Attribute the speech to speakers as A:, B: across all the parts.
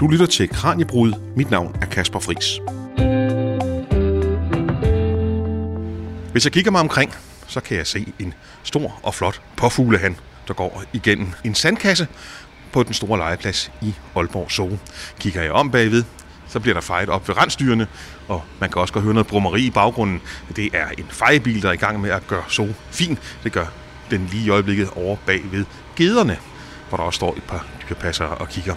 A: Du lytter til Kranjebrud. Mit navn er Kasper Fris. Hvis jeg kigger mig omkring, så kan jeg se en stor og flot påfuglehan, der går igennem en sandkasse på den store legeplads i Aalborg Zoo. Kigger jeg om bagved, så bliver der fejet op ved rensdyrene, og man kan også godt høre noget brummeri i baggrunden. Det er en fejebil, der er i gang med at gøre Zoo fin. Det gør den lige i øjeblikket over bagved gederne, hvor der også står et par dyrepassere og kigger.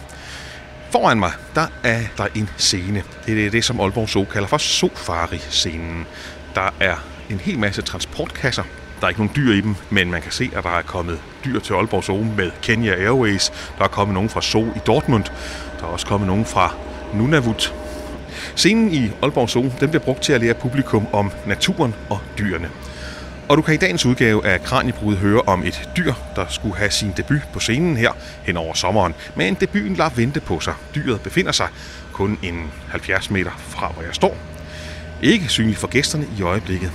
A: Foran mig, der er der en scene. Det er det, som Aalborg Zoo kalder for Sofari-scenen. Der er en hel masse transportkasser. Der er ikke nogen dyr i dem, men man kan se, at der er kommet dyr til Aalborg Zoo med Kenya Airways. Der er kommet nogen fra Zoo i Dortmund. Der er også kommet nogen fra Nunavut. Scenen i Aalborg Zoo den bliver brugt til at lære publikum om naturen og dyrene. Og du kan i dagens udgave af Kranjebrud høre om et dyr, der skulle have sin debut på scenen her hen over sommeren. Men debuten lader vente på sig. Dyret befinder sig kun en 70 meter fra, hvor jeg står. Ikke synlig for gæsterne i øjeblikket.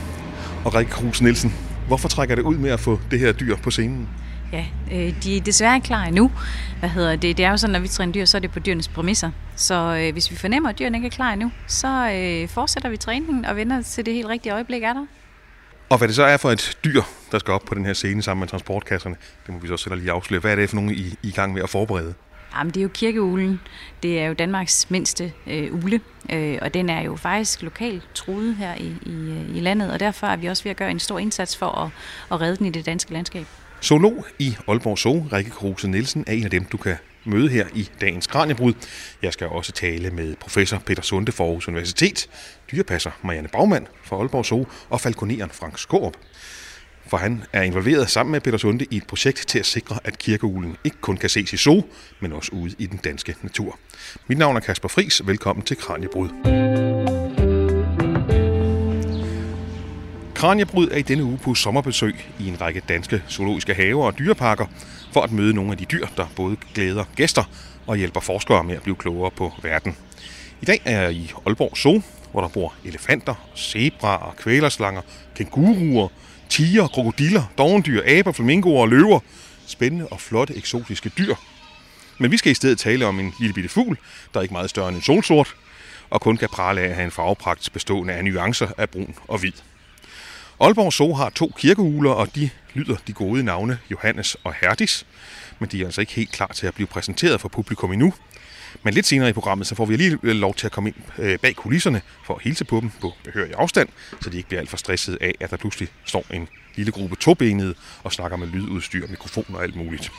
A: Og Rikke Kruse Nielsen, hvorfor trækker det ud med at få det her dyr på scenen?
B: Ja, øh, de er desværre ikke klar endnu. Hvad hedder det? Det er jo sådan, når vi træner dyr, så er det på dyrenes præmisser. Så øh, hvis vi fornemmer, at dyrene ikke er klar endnu, så øh, fortsætter vi træningen og vender til det helt rigtige øjeblik er der.
A: Og hvad det så er for et dyr, der skal op på den her scene sammen med transportkasserne, det må vi så selv lige afsløre. Hvad er det for nogle, I, I er i gang med at forberede?
B: Jamen, det er jo kirkeulen. Det er jo Danmarks mindste øh, ule, øh, og den er jo faktisk lokalt truet her i, i, i landet, og derfor er vi også ved at gøre en stor indsats for at, at redde den i det danske landskab.
A: Zoolog i Aalborg Zoo, Rikke Kruse Nielsen, er en af dem, du kan møde her i dagens Kranjebrud. Jeg skal også tale med professor Peter Sunde fra Aarhus Universitet, dyrepasser Marianne Bagmand fra Aalborg Zoo og falconeren Frank Skåb. For han er involveret sammen med Peter Sunde i et projekt til at sikre, at kirkeulen ikke kun kan ses i zoo, men også ude i den danske natur. Mit navn er Kasper Fris. Velkommen til Kranjebrud. Kranjebryd er i denne uge på sommerbesøg i en række danske zoologiske haver og dyreparker for at møde nogle af de dyr, der både glæder gæster og hjælper forskere med at blive klogere på verden. I dag er jeg i Aalborg Zoo, hvor der bor elefanter, zebraer, kvælerslanger, kænguruer, tiger, krokodiller, dovendyr, aber, flamingoer og løver. Spændende og flotte eksotiske dyr. Men vi skal i stedet tale om en lille bitte fugl, der er ikke meget større end en solsort, og kun kan prale af at have en farvepragt bestående af nuancer af brun og hvid. Aalborg Zoo har to kirkeugler, og de lyder de gode navne Johannes og Herdis, men de er altså ikke helt klar til at blive præsenteret for publikum endnu. Men lidt senere i programmet, så får vi alligevel lov til at komme ind øh, bag kulisserne for at hilse på dem på behørig afstand, så de ikke bliver alt for stresset af, at der pludselig står en lille gruppe tobenede og snakker med lydudstyr, mikrofon og alt muligt.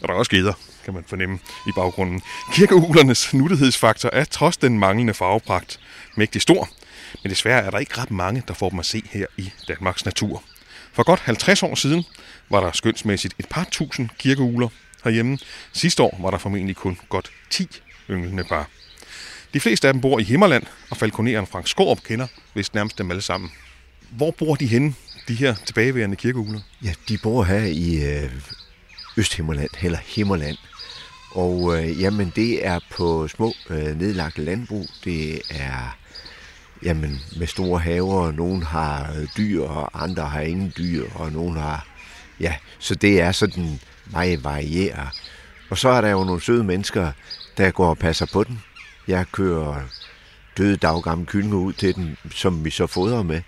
A: Og der er også geder, kan man fornemme i baggrunden. Kirkeuglernes nuttighedsfaktor er trods den manglende farvepragt mægtig stor, men desværre er der ikke ret mange, der får dem at se her i Danmarks natur. For godt 50 år siden var der skønsmæssigt et par tusind kirkeugler herhjemme. Sidste år var der formentlig kun godt 10 ynglende par. De fleste af dem bor i Himmerland, og falconeren Frank Skorup kender vist nærmest dem alle sammen. Hvor bor de henne, de her tilbageværende kirkeugler?
C: Ja, de bor her i øh, Østhimmerland, eller Himmerland. Og øh, jamen, det er på små øh, nedlagte landbrug. Det er jamen, med store haver. og nogen har øh, dyr, og andre har ingen dyr, og nogen har... Ja, så det er sådan meget varieret. Og så er der jo nogle søde mennesker, der går og passer på den. Jeg kører døde daggamle kyllinger ud til den, som vi så fodrer med.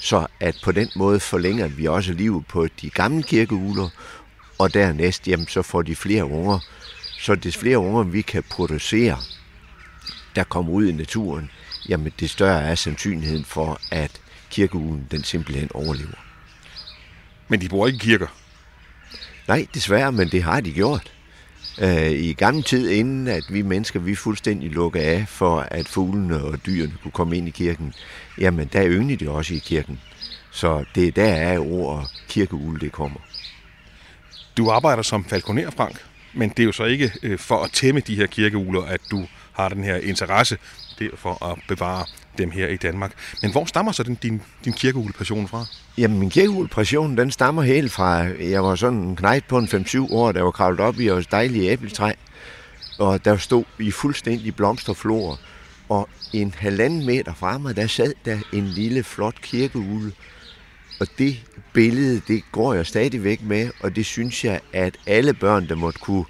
C: Så at på den måde forlænger vi også livet på de gamle kirkeugler, og dernæst, jamen, så får de flere unger. Så des flere unger vi kan producere, der kommer ud i naturen, jamen det større er sandsynligheden for, at kirkeulen den simpelthen overlever.
A: Men de bor ikke kirker?
C: Nej, desværre, men det har de gjort. Øh, I gamle tid, inden at vi mennesker vi fuldstændig lukkede af for, at fuglene og dyrene kunne komme ind i kirken, jamen der ynglede de også i kirken. Så det er der er ord kirkeule, det kommer.
A: Du arbejder som falconer, Frank, men det er jo så ikke øh, for at tæmme de her kirkeuler, at du har den her interesse for at bevare dem her i Danmark. Men hvor stammer så den, din, din kirkeuglepassion fra?
C: Jamen, min kirkeuglepassion, den stammer helt fra, jeg var sådan en knægt på en 5-7 år, der var kravlet op i vores dejlige æbletræ, og der stod i fuldstændig blomsterflor, og en halvanden meter fra mig, der sad der en lille flot kirkeugle, og det billede, det går jeg stadigvæk med, og det synes jeg, at alle børn, der måtte kunne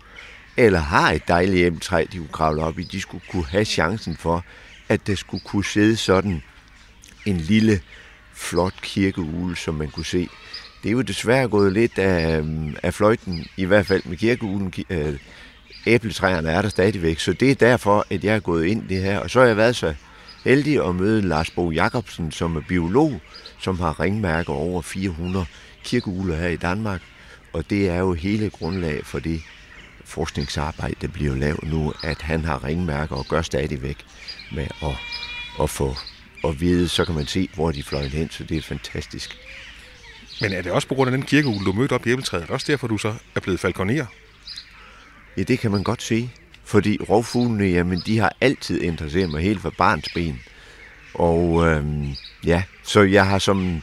C: eller har et dejligt æbletræ, de kunne kravle op i, de skulle kunne have chancen for, at der skulle kunne sidde sådan en lille, flot kirkeugle, som man kunne se. Det er jo desværre gået lidt af, af fløjten, i hvert fald med kirkeulen. Øh, æbletræerne er der stadigvæk, så det er derfor, at jeg er gået ind i det her. Og så har jeg været så heldig at møde Lars Bo Jacobsen, som er biolog, som har ringmærker over 400 kirkeuler her i Danmark. Og det er jo hele grundlag for det forskningsarbejde, der bliver lavet nu, at han har ringmærker og gør stadigvæk med at, at få at vide, så kan man se, hvor de fløj hen, så det er fantastisk.
A: Men er det også på grund af den kirkeugle, du mødte op i æbletræet? Er det også derfor, du så er blevet falconer?
C: Ja, det kan man godt sige. Fordi rovfuglene, jamen, de har altid interesseret mig helt fra barns ben. Og øhm, ja, så jeg har som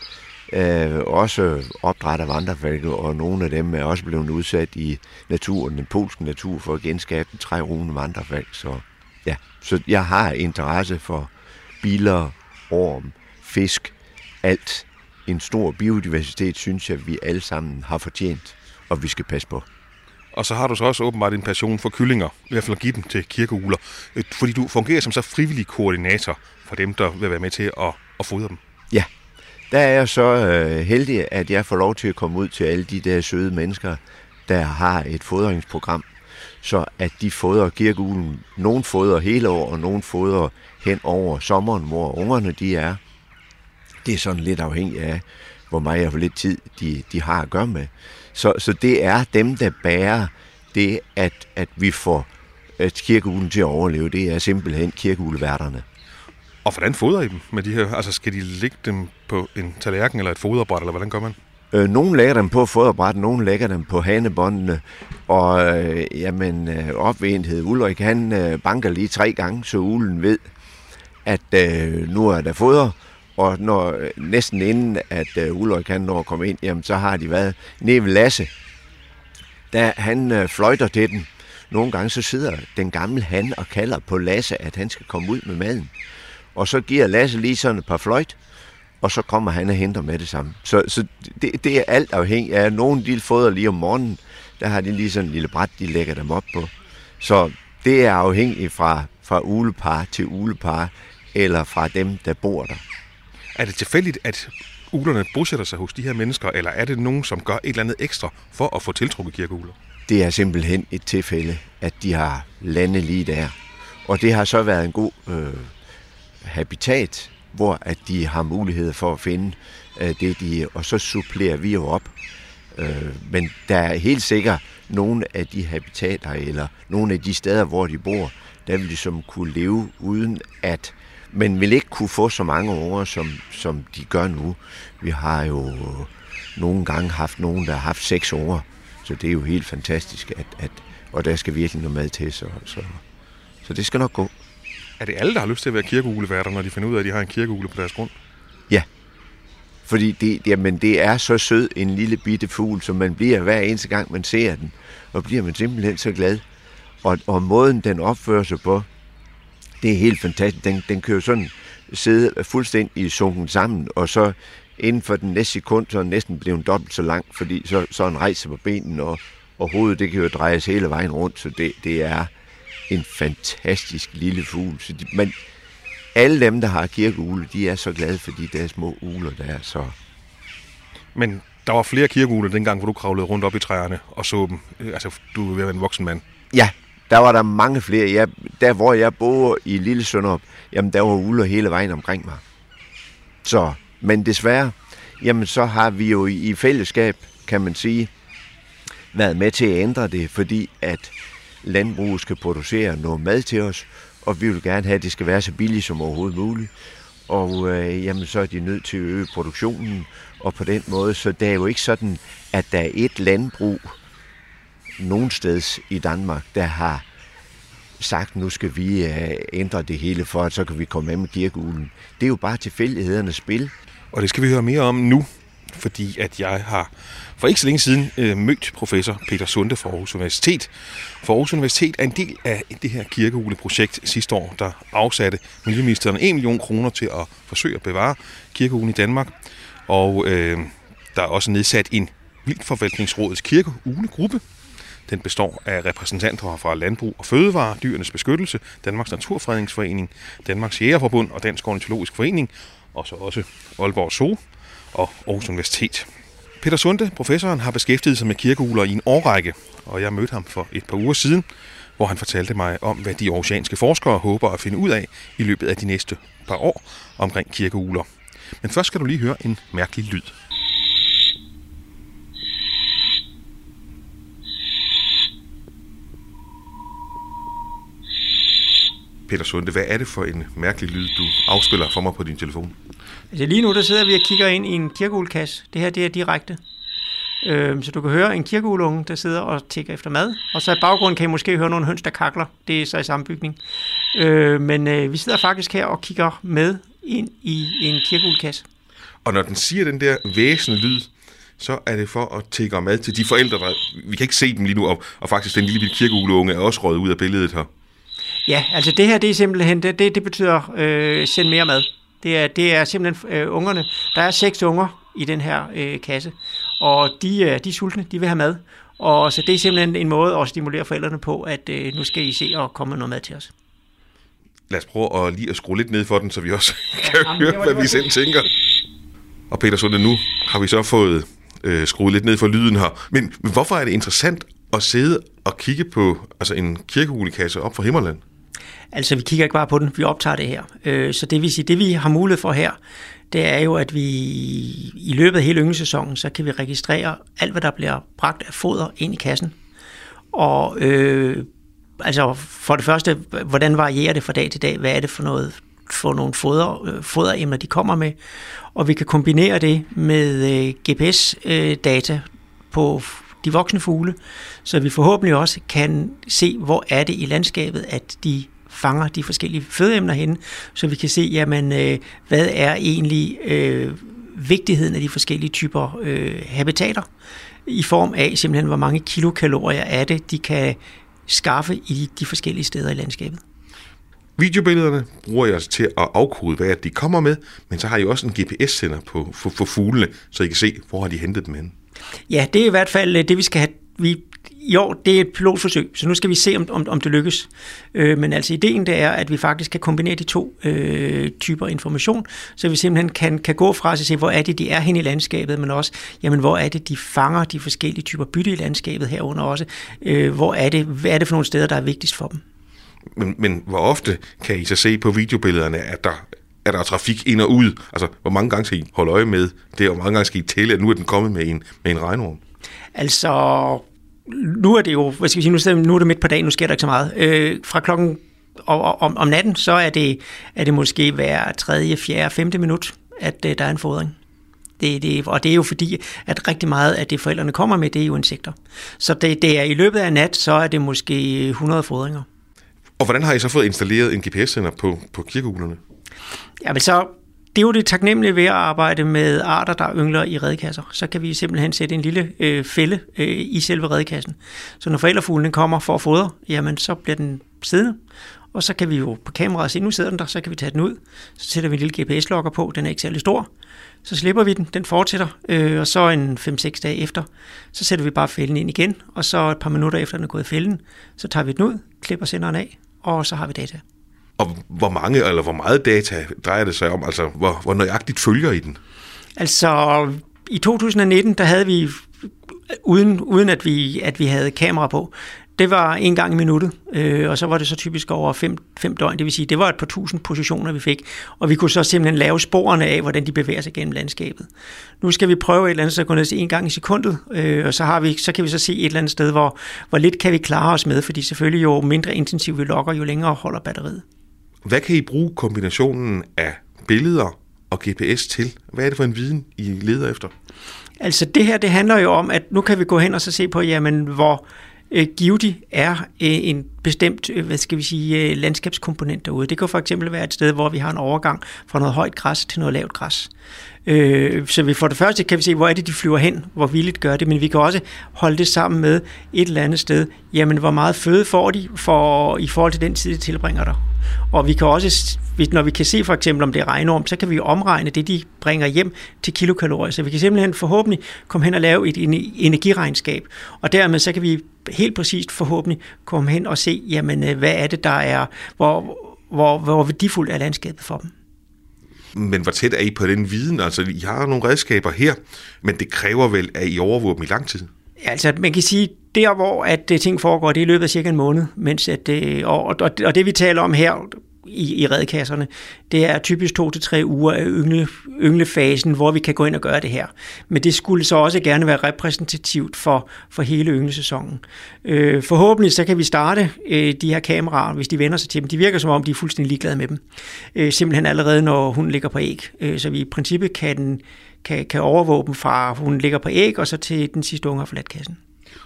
C: øh, også opdræt af vandrefalke, og nogle af dem er også blevet udsat i naturen, den polske natur, for at genskabe den trærugende vandrefalk. Så ja, så jeg har interesse for biler, orm, fisk, alt. En stor biodiversitet, synes jeg, vi alle sammen har fortjent, og vi skal passe på.
A: Og så har du så også åbenbart en passion for kyllinger, i hvert fald at give dem til kirkeuler, øh, fordi du fungerer som så frivillig koordinator for dem, der vil være med til at, at fodre dem.
C: Ja, der er jeg så øh, heldig, at jeg får lov til at komme ud til alle de der søde mennesker, der har et fodringsprogram, så at de fodrer kirkeulen. Nogle fodrer hele år, og nogle fodrer hen over sommeren, hvor ungerne de er. Det er sådan lidt afhængigt af, hvor meget og hvor lidt tid de, de har at gøre med. Så, så det er dem, der bærer det, at, at vi får at kirkeulen til at overleve. Det er simpelthen kirkeuleværterne.
A: Og hvordan fodrer I dem med de her? Altså skal de lægge dem på en tallerken eller et foderbræt, eller hvordan gør man?
C: Øh, nogle lægger dem på foderbræt, nogle lægger dem på hanebåndene, og øh, jamen, øh, opvindhed. Ulrik, han øh, banker lige tre gange, så ulen ved, at øh, nu er der foder, og når, øh, næsten inden, at øh, Ulrik han når at komme ind, jamen, så har de været nede ved Lasse. Da han øh, fløjter til den, nogle gange så sidder den gamle han og kalder på Lasse, at han skal komme ud med maden. Og så giver Lasse lige sådan et par fløjt, og så kommer han og henter med det samme. Så, så det, det er alt afhængigt af. Nogle de fodrer lige om morgenen, der har de lige sådan en lille bræt, de lægger dem op på. Så det er afhængigt fra, fra ulepar til ulepar, eller fra dem, der bor der.
A: Er det tilfældigt, at ulerne bosætter sig hos de her mennesker, eller er det nogen, som gør et eller andet ekstra for at få tiltrukket kirkeuler?
C: Det er simpelthen et tilfælde, at de har landet lige der. Og det har så været en god øh, habitat, hvor at de har mulighed for at finde øh, det, de... Og så supplerer vi jo op. Øh, men der er helt sikkert nogle af de habitater, eller nogle af de steder, hvor de bor, der vil de som kunne leve uden at men vil ikke kunne få så mange unger, som, som de gør nu. Vi har jo nogle gange haft nogen, der har haft seks unger, så det er jo helt fantastisk, at, at, og der skal virkelig noget mad til, så, så, så det skal nok gå.
A: Er det alle, der har lyst til at være kirkeugleværter, når de finder ud af, at de har en kirkeugle på deres grund?
C: Ja, fordi det, jamen, det er så sød en lille bitte fugl, som man bliver hver eneste gang, man ser den. Og bliver man simpelthen så glad. Og, og måden, den opfører sig på, det er helt fantastisk. Den, den kan jo sådan sidde fuldstændig sunken sammen, og så inden for den næste sekund, så er den næsten blevet dobbelt så lang, fordi så, så en rejser på benene, og, og hovedet det kan jo drejes hele vejen rundt, så det, det er en fantastisk lille fugl. Så de, men alle dem, der har kirkeugle, de er så glade for de der små ugler, der er så...
A: Men der var flere kirkeugle dengang, hvor du kravlede rundt op i træerne og så dem. Altså, du er ved at være en voksen mand.
C: Ja, der var der mange flere. Jeg, der, hvor jeg boede i Lille Sønderup, jamen der var uler hele vejen omkring mig. Så, men desværre, jamen så har vi jo i, i fællesskab, kan man sige, været med til at ændre det, fordi at landbruget skal producere noget mad til os, og vi vil gerne have, at det skal være så billigt som overhovedet muligt. Og øh, jamen, så er de nødt til at øge produktionen, og på den måde, så det er jo ikke sådan, at der er et landbrug, nogen steds i Danmark, der har sagt, nu skal vi øh, ændre det hele for, at så kan vi komme med med kirkeulen. Det er jo bare tilfældighedernes spil.
A: Og det skal vi høre mere om nu, fordi at jeg har for ikke så længe siden øh, mødt professor Peter Sunde fra Aarhus Universitet. For Aarhus Universitet er en del af det her kirkehuleprojekt sidste år, der afsatte Miljøministeren 1 million kroner til at forsøge at bevare kirkehulen i Danmark. Og øh, der er også nedsat en Vildforvaltningsrådets kirkeuglegruppe, Den består af repræsentanter fra Landbrug og Fødevare, Dyrenes Beskyttelse, Danmarks Naturfredningsforening, Danmarks Jægerforbund og Dansk Ornitologisk Forening, og så også Aalborg Zoo og Aarhus Universitet. Peter Sunde, professoren, har beskæftiget sig med kirkeugler i en årrække, og jeg mødte ham for et par uger siden, hvor han fortalte mig om, hvad de aarhusianske forskere håber at finde ud af i løbet af de næste par år omkring kirkeugler. Men først skal du lige høre en mærkelig lyd. Peter Sunde, hvad er det for en mærkelig lyd, du afspiller for mig på din telefon?
D: Altså lige nu, der sidder vi og kigger ind i en kirkeulkasse. Det her, det er direkte. Øh, så du kan høre en kirkeulunge, der sidder og tigger efter mad. Og så i baggrunden kan I måske høre nogle høns, der kakler. Det er så i samme bygning. Øh, men øh, vi sidder faktisk her og kigger med ind i en kirkeulkasse.
A: Og når den siger den der væsende lyd, så er det for at tække mad til de forældre, der... Vi kan ikke se dem lige nu, og, og faktisk den lille bitte kirkeugleunge er også røget ud af billedet her.
D: Ja, altså det her, det er simpelthen, det, det, det betyder øh, send mere mad. Det er, det er simpelthen øh, ungerne. Der er seks unger i den her øh, kasse, og de, øh, de er sultne, de vil have mad. Og så det er simpelthen en måde at stimulere forældrene på, at øh, nu skal I se og komme med noget mad til os.
A: Lad os prøve at lige at skrue lidt ned for den, så vi også kan ja, høre, hvad vi selv tænker. Og Peter Sunde, nu har vi så fået øh, skruet lidt ned for lyden her. Men, men hvorfor er det interessant at sidde og kigge på altså en kirkehulekasse op fra Himmerland?
D: Altså, vi kigger ikke bare på den, vi optager det her. Øh, så det vil sige, det vi har mulighed for her, det er jo, at vi i løbet af hele ynglesæsonen, så kan vi registrere alt, hvad der bliver bragt af foder ind i kassen. Og øh, altså for det første, hvordan varierer det fra dag til dag? Hvad er det for noget for nogle foder, øh, foderemner, de kommer med? Og vi kan kombinere det med øh, GPS-data øh, på de voksne fugle, så vi forhåbentlig også kan se, hvor er det i landskabet, at de fanger de forskellige fødeemner henne, så vi kan se, jamen, øh, hvad er egentlig øh, vigtigheden af de forskellige typer øh, habitater, i form af simpelthen, hvor mange kilokalorier er det, de kan skaffe i de forskellige steder i landskabet.
A: Videobillederne bruger jeg til at afkode, hvad de kommer med, men så har I også en GPS-sender på, for, for fuglene, så I kan se, hvor har de hentet dem hen.
D: Ja, det er i hvert fald øh, det, vi skal have. Vi, År, det er et pilotforsøg, så nu skal vi se, om, om, om det lykkes. Øh, men altså ideen det er, at vi faktisk kan kombinere de to øh, typer information, så vi simpelthen kan, kan gå fra at se, hvor er det, de er hen i landskabet, men også, jamen, hvor er det, de fanger de forskellige typer bytte i landskabet herunder også. Øh, hvor er det, hvad er det for nogle steder, der er vigtigst for dem?
A: Men, men hvor ofte kan I så se på videobillederne, at der er der trafik ind og ud? Altså, hvor mange gange skal I holde øje med det, og hvor mange gange skal I tælle, at nu er den kommet med en, med en regnorm?
D: Altså, nu er det jo, hvad skal vi sige, nu, nu er det midt på dagen, nu sker der ikke så meget. Øh, fra klokken og, om, om natten, så er det, er det måske hver tredje, fjerde, femte minut, at øh, der er en fodring. Det, det, og det er jo fordi, at rigtig meget af det, forældrene kommer med, det er jo insekter. Så det, det er i løbet af nat, så er det måske 100 fodringer.
A: Og hvordan har I så fået installeret en GPS-sender på, på kirkeuglerne?
D: Ja, men så det er jo det taknemmelige ved at arbejde med arter, der yngler i redekasser. Så kan vi simpelthen sætte en lille øh, fælde øh, i selve redekassen. Så når forældrefuglen kommer for at fodre, jamen så bliver den siddende. Og så kan vi jo på kameraet se, nu sidder den der, så kan vi tage den ud. Så sætter vi en lille GPS-logger på, den er ikke særlig stor. Så slipper vi den, den fortsætter, øh, og så en 5-6 dage efter, så sætter vi bare fælden ind igen, og så et par minutter efter den er gået i fælden, så tager vi den ud, klipper senderen af, og så har vi data.
A: Og hvor mange eller hvor meget data drejer det sig om? Altså, hvor, hvor nøjagtigt følger I den?
D: Altså, i 2019, der havde vi, uden, uden at, vi, at vi havde kamera på, det var en gang i minuttet, øh, og så var det så typisk over fem, fem døgn, det vil sige, det var et par tusind positioner, vi fik, og vi kunne så simpelthen lave sporene af, hvordan de bevæger sig gennem landskabet. Nu skal vi prøve et eller andet, så gå ned til en gang i sekundet, øh, og så, har vi, så kan vi så se et eller andet sted, hvor, hvor lidt kan vi klare os med, fordi selvfølgelig jo mindre intensivt vi logger, jo længere holder batteriet.
A: Hvad kan I bruge kombinationen af billeder og GPS til? Hvad er det for en viden, I leder efter?
D: Altså det her, det handler jo om, at nu kan vi gå hen og så se på, jamen hvor øh, givtig er øh, en bestemt, øh, hvad skal vi sige, øh, landskabskomponent derude. Det kan for eksempel være et sted, hvor vi har en overgang fra noget højt græs til noget lavt græs. Øh, så vi for det første kan vi se, hvor er det, de flyver hen, hvor villigt gør det, men vi kan også holde det sammen med et eller andet sted. Jamen, hvor meget føde får de for, i forhold til den tid, de tilbringer der. Og vi kan også, når vi kan se for eksempel, om det er regnorm, så kan vi omregne det, de bringer hjem til kilokalorier. Så vi kan simpelthen forhåbentlig komme hen og lave et energiregnskab. Og dermed så kan vi helt præcist forhåbentlig komme hen og se, jamen, øh, hvad er det, der er, hvor, hvor, hvor værdifuldt er landskabet for dem.
A: Men hvor tæt er I på den viden? Altså, I har nogle redskaber her, men det kræver vel, at I overvåger dem i lang tid?
D: Altså, man kan sige, der hvor at øh, ting foregår, det er i løbet af cirka en måned, mens at, det, og, og, og det vi taler om her, i, i redkasserne, det er typisk to til tre uger af yngle, ynglefasen, hvor vi kan gå ind og gøre det her. Men det skulle så også gerne være repræsentativt for, for hele ynglesæsonen. Øh, forhåbentlig så kan vi starte øh, de her kameraer, hvis de vender sig til dem. De virker som om, de er fuldstændig ligeglade med dem. Øh, simpelthen allerede, når hun ligger på æg. Øh, så vi i princippet kan, kan, kan overvåge dem fra, hun ligger på æg, og så til den sidste unge har forladt kassen.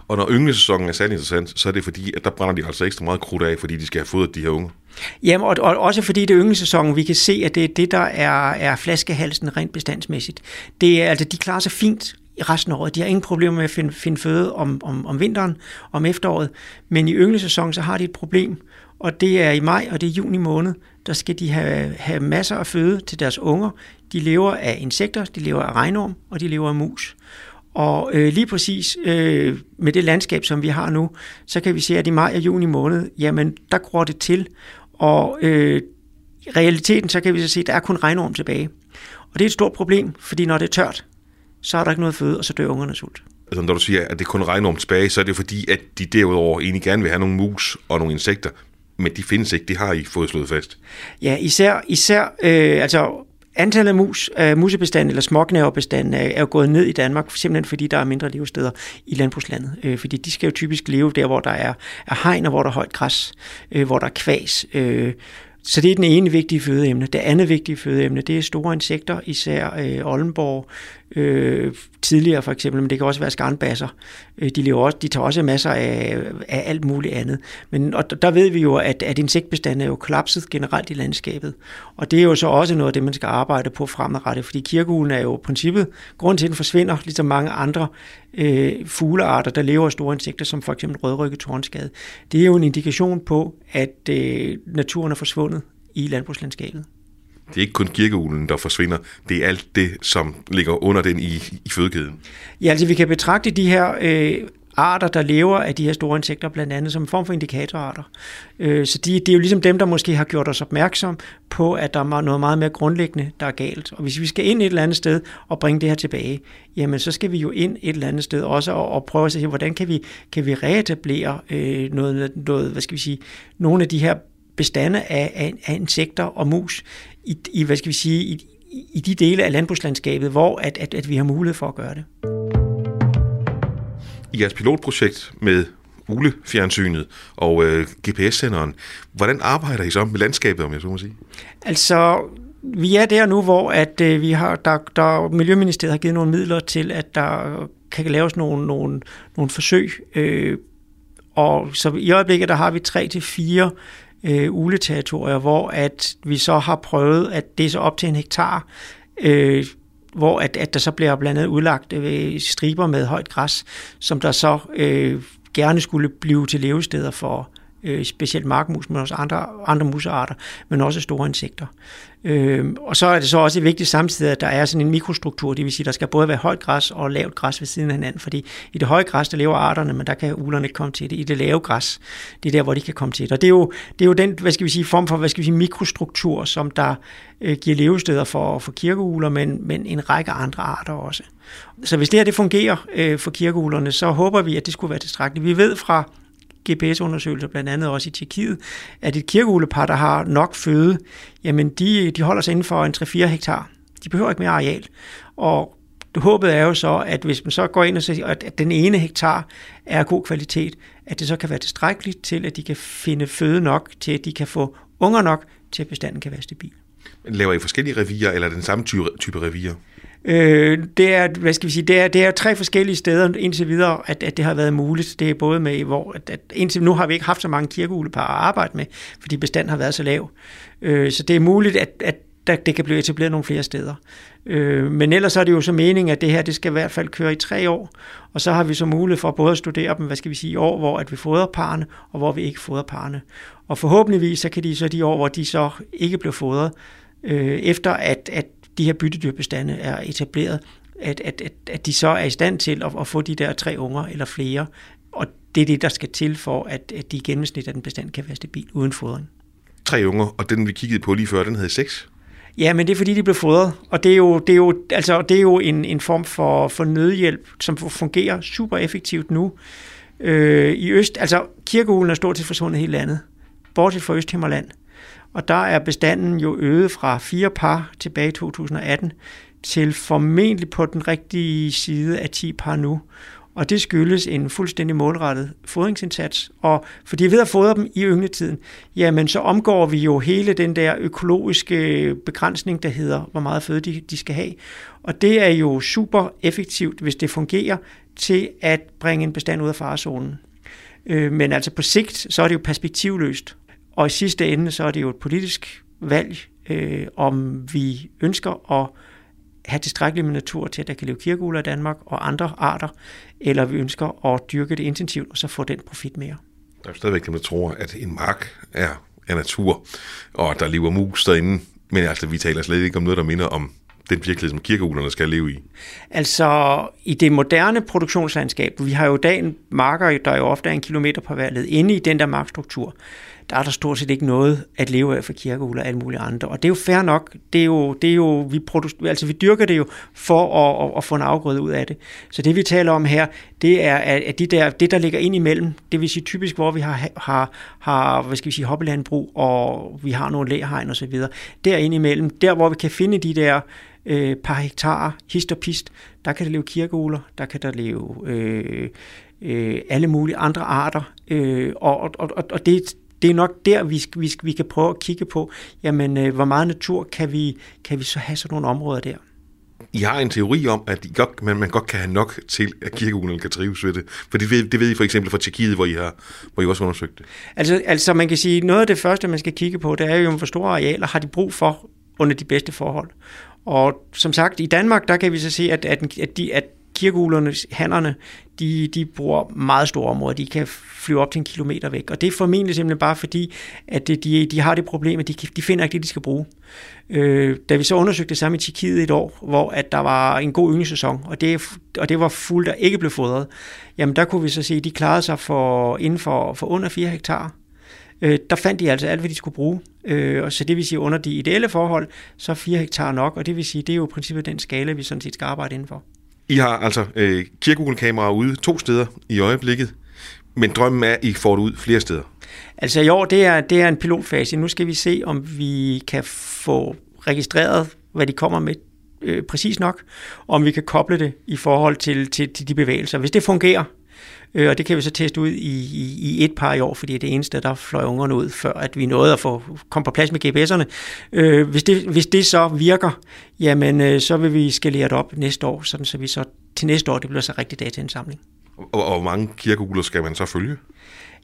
A: Og når ynglesæsonen er særlig interessant, så er det fordi, at der brænder de altså ekstra meget krudt af, fordi de skal have fodret de her unge.
D: Jamen, og, og også fordi det er ynglesæsonen, vi kan se, at det er det, der er, er flaskehalsen rent bestandsmæssigt. Det er, altså, de klarer sig fint i resten af året. De har ingen problemer med at finde, finde føde om, om, om vinteren, om efteråret. Men i ynglesæsonen, så har de et problem, og det er i maj og det er juni måned, der skal de have, have masser af føde til deres unger. De lever af insekter, de lever af regnorm, og de lever af mus. Og øh, lige præcis øh, med det landskab, som vi har nu, så kan vi se, at i maj og juni måned, jamen der gror det til, og øh, i realiteten, så kan vi så se, at der er kun regnorm tilbage. Og det er et stort problem, fordi når det er tørt, så er der ikke noget føde, og så dør ungerne sult.
A: Altså når du siger, at det kun regner om tilbage, så er det fordi, at de derudover egentlig gerne vil have nogle mus og nogle insekter, men de findes ikke, det har I fået slået fast.
D: Ja, især, især øh, altså Antallet af mus, øh, uh, musebestanden eller småknæverbestanden er, øh, er jo gået ned i Danmark, simpelthen fordi der er mindre levesteder i landbrugslandet. Uh, fordi de skal jo typisk leve der, hvor der er, er hegn og hvor der er højt græs, uh, hvor der er kvæs. Uh, så det er den ene vigtige fødeemne. Det andet vigtige fødeemne, det er store insekter, især øh, Oldenborg, øh, tidligere for eksempel, men det kan også være skarnbasser. Øh, de, lever også, de tager også masser af, af alt muligt andet. Men, og der ved vi jo, at, at insektbestanden er jo kollapset generelt i landskabet. Og det er jo så også noget af det, man skal arbejde på fremadrettet, fordi kirkeulen er jo i princippet, grund til, at den forsvinder, ligesom mange andre øh, fuglearter, der lever af store insekter, som for eksempel rødrykket tornskade. Det er jo en indikation på, at øh, naturen er forsvundet i landbrugslandskabet.
A: Det er ikke kun kirkeulen, der forsvinder. Det er alt det, som ligger under den i, i fødekæden.
D: Ja, altså vi kan betragte de her øh, arter, der lever af de her store insekter, blandt andet som en form for indikatorarter. Øh, så de, det er jo ligesom dem, der måske har gjort os opmærksom på, at der er noget meget mere grundlæggende, der er galt. Og hvis vi skal ind et eller andet sted og bringe det her tilbage, jamen så skal vi jo ind et eller andet sted også og, og prøve at se, hvordan kan vi, kan vi reetablere øh, noget, noget, hvad skal vi sige, nogle af de her bestande af, af, af insekter og mus i, i, hvad skal vi sige, i, i de dele af landbrugslandskabet, hvor at, at, at vi har mulighed for at gøre det.
A: I jeres pilotprojekt med uglefjernsynet og øh, GPS-senderen, hvordan arbejder I så med landskabet, om jeg så må sige?
D: Altså, vi er der nu, hvor at øh, vi har, der, der, Miljøministeriet har givet nogle midler til, at der kan laves nogle, nogle, nogle forsøg. Øh, og så i øjeblikket, der har vi tre til fire øh, uleterritorier, hvor at vi så har prøvet, at det er så op til en hektar, øh, hvor at, at der så bliver blandt andet udlagt øh, striber med højt græs, som der så øh, gerne skulle blive til levesteder for øh, specielt markmus, men også andre, andre musearter, men også store insekter. Øh, og så er det så også vigtigt samtidig, at der er sådan en mikrostruktur, det vil sige, der skal både være højt græs og lavt græs ved siden af hinanden, fordi i det høje græs, der lever arterne, men der kan ulerne komme til det. I det lave græs, det er der, hvor de kan komme til det. Og det er jo, det er jo den, hvad skal vi sige, form for, hvad skal vi sige, mikrostruktur, som der øh, giver levesteder for, for kirkeuler, men, men en række andre arter også. Så hvis det her det fungerer øh, for kirkeulerne, så håber vi, at det skulle være tilstrækkeligt. Vi ved fra GPS-undersøgelser, blandt andet også i Tjekkiet, at et kirkeulepar, der har nok føde, jamen de, de holder sig inden for en 3-4 hektar. De behøver ikke mere areal. Og håbet er jo så, at hvis man så går ind og siger, at den ene hektar er af god kvalitet, at det så kan være tilstrækkeligt til, at de kan finde føde nok til, at de kan få unger nok til, at bestanden kan være stabil.
A: Men Laver I forskellige revier, eller den samme type, type revier?
D: Øh, det er, hvad skal vi sige, det er, det er tre forskellige steder indtil videre, at, at det har været muligt. Det er både med, hvor at, at indtil nu har vi ikke haft så mange kirkeulepar at arbejde med, fordi bestanden har været så lav. Øh, så det er muligt, at, at der, det kan blive etableret nogle flere steder. Øh, men ellers er det jo så meningen, at det her det skal i hvert fald køre i tre år, og så har vi så mulighed for både at studere dem, hvad skal vi sige, i år, hvor at vi fodrer parne, og hvor vi ikke fodrer parne. Og forhåbentligvis så kan de så de år, hvor de så ikke bliver fodret, øh, efter at, at de her byttedyrbestande er etableret, at, at, at, at de så er i stand til at, at få de der tre unger eller flere. Og det er det, der skal til for, at, at de i gennemsnit af den bestand kan være stabil uden fodring.
A: Tre unger, og den vi kiggede på lige før, den havde seks?
D: Ja, men det er fordi, de blev fodret, og det er jo, det er jo, altså, det er jo en, en form for, for nødhjælp, som fungerer super effektivt nu. Øh, I Øst, altså kirkehulen er stort set forsvundet hele landet, bortset fra Østhimmerland. Og der er bestanden jo øget fra fire par tilbage i 2018 til formentlig på den rigtige side af 10 par nu. Og det skyldes en fuldstændig målrettet fodringsindsats. Og fordi ved at fodre dem i yngletiden, jamen så omgår vi jo hele den der økologiske begrænsning, der hedder, hvor meget føde de, de skal have. Og det er jo super effektivt, hvis det fungerer, til at bringe en bestand ud af farezonen. Øh, men altså på sigt, så er det jo perspektivløst. Og i sidste ende, så er det jo et politisk valg, øh, om vi ønsker at have tilstrækkeligt med natur til, at der kan leve kirkegulder i Danmark og andre arter, eller vi ønsker at dyrke det intensivt og så få den profit mere.
A: Der er stadigvæk dem, der tror, at en mark er, er natur, og at der lever mus derinde. Men altså, vi taler slet ikke om noget, der minder om den virkelighed, som kirkeuglerne skal leve i?
D: Altså, i det moderne produktionslandskab, vi har jo i dag marker, der jo ofte er en kilometer på hver led, inde i den der markstruktur, der er der stort set ikke noget at leve af for kirkeugler og alle mulige andre. Og det er jo fair nok. Det er jo, det er jo, vi, produ- altså, vi dyrker det jo for at, at, at, få en afgrøde ud af det. Så det vi taler om her, det er at de der, det, der ligger ind imellem. Det vil sige typisk, hvor vi har, har, har hvad skal vi sige, hoppelandbrug, og vi har nogle læhegn og så videre. Imellem, der hvor vi kan finde de der øh, par hektar, hist og pist, der kan der leve kirkeuler, der kan der leve øh, øh, alle mulige andre arter, øh, og, og, og, og det, det er nok der, vi, vi, vi kan prøve at kigge på, jamen, øh, hvor meget natur kan vi, kan vi så have sådan nogle områder der?
A: I har en teori om, at I godt, man, man godt kan have nok til, at kirkeuglerne kan trives ved det. For det ved, det ved I for eksempel fra Tjekkiet, hvor I, har, hvor I også har undersøgt det.
D: Altså, altså man kan sige, noget af det første, man skal kigge på, det er jo, hvor store arealer har de brug for under de bedste forhold. Og som sagt, i Danmark, der kan vi så se, at, at, at, de, at kirkeuglerne, hannerne, de, de bruger meget store områder. De kan flyve op til en kilometer væk. Og det er formentlig simpelthen bare fordi, at de, de har det problem, at de, de finder ikke det, de skal bruge. Øh, da vi så undersøgte det samme i Tjekkiet et år, hvor at der var en god ynglesæson, og det, og det var fuldt der ikke blev fodret, jamen der kunne vi så se, at de klarede sig for, inden for, for under 4 hektar. Øh, der fandt de altså alt, hvad de skulle bruge. Øh, og så det vil sige, under de ideelle forhold, så er 4 hektar nok, og det vil sige, det er jo i princippet den skala, vi sådan set skal arbejde indenfor.
A: I har altså øh, kirkeugelkameraer ude to steder i øjeblikket, men drømmen er, at I får det ud flere steder.
D: Altså i år, det er, det er en pilotfase. Nu skal vi se, om vi kan få registreret, hvad de kommer med øh, præcis nok, og om vi kan koble det i forhold til, til, til de bevægelser. Hvis det fungerer, Øh, og det kan vi så teste ud i, i, i et par i år, fordi det er det eneste, der fløj ungerne ud, før at vi nåede at få komme på plads med GPS'erne. Øh, hvis, det, hvis det så virker, jamen øh, så vil vi skalere det op næste år, sådan så vi så til næste år, det bliver så rigtig dataindsamling.
A: Og, og hvor mange kirkegugler skal man så følge?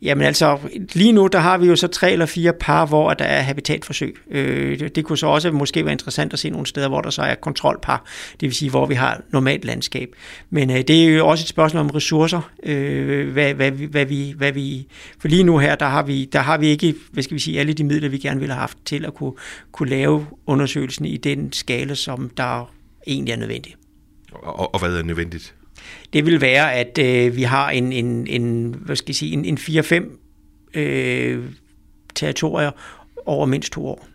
D: Jamen altså, lige nu der har vi jo så tre eller fire par, hvor der er habitatforsøg. Øh, det kunne så også måske være interessant at se nogle steder, hvor der så er kontrolpar, det vil sige, hvor vi har normalt landskab. Men øh, det er jo også et spørgsmål om ressourcer, øh, hvad, hvad, hvad, vi, hvad vi... For lige nu her, der har vi, der har vi ikke, hvad skal vi sige, alle de midler, vi gerne ville have haft til at kunne, kunne lave undersøgelsen i den skala, som der egentlig er nødvendig.
A: Og, og hvad er nødvendigt?
D: Det vil være, at øh, vi har en, en, en, hvad skal jeg sige, en, en 4-5 øh, territorier over mindst to år.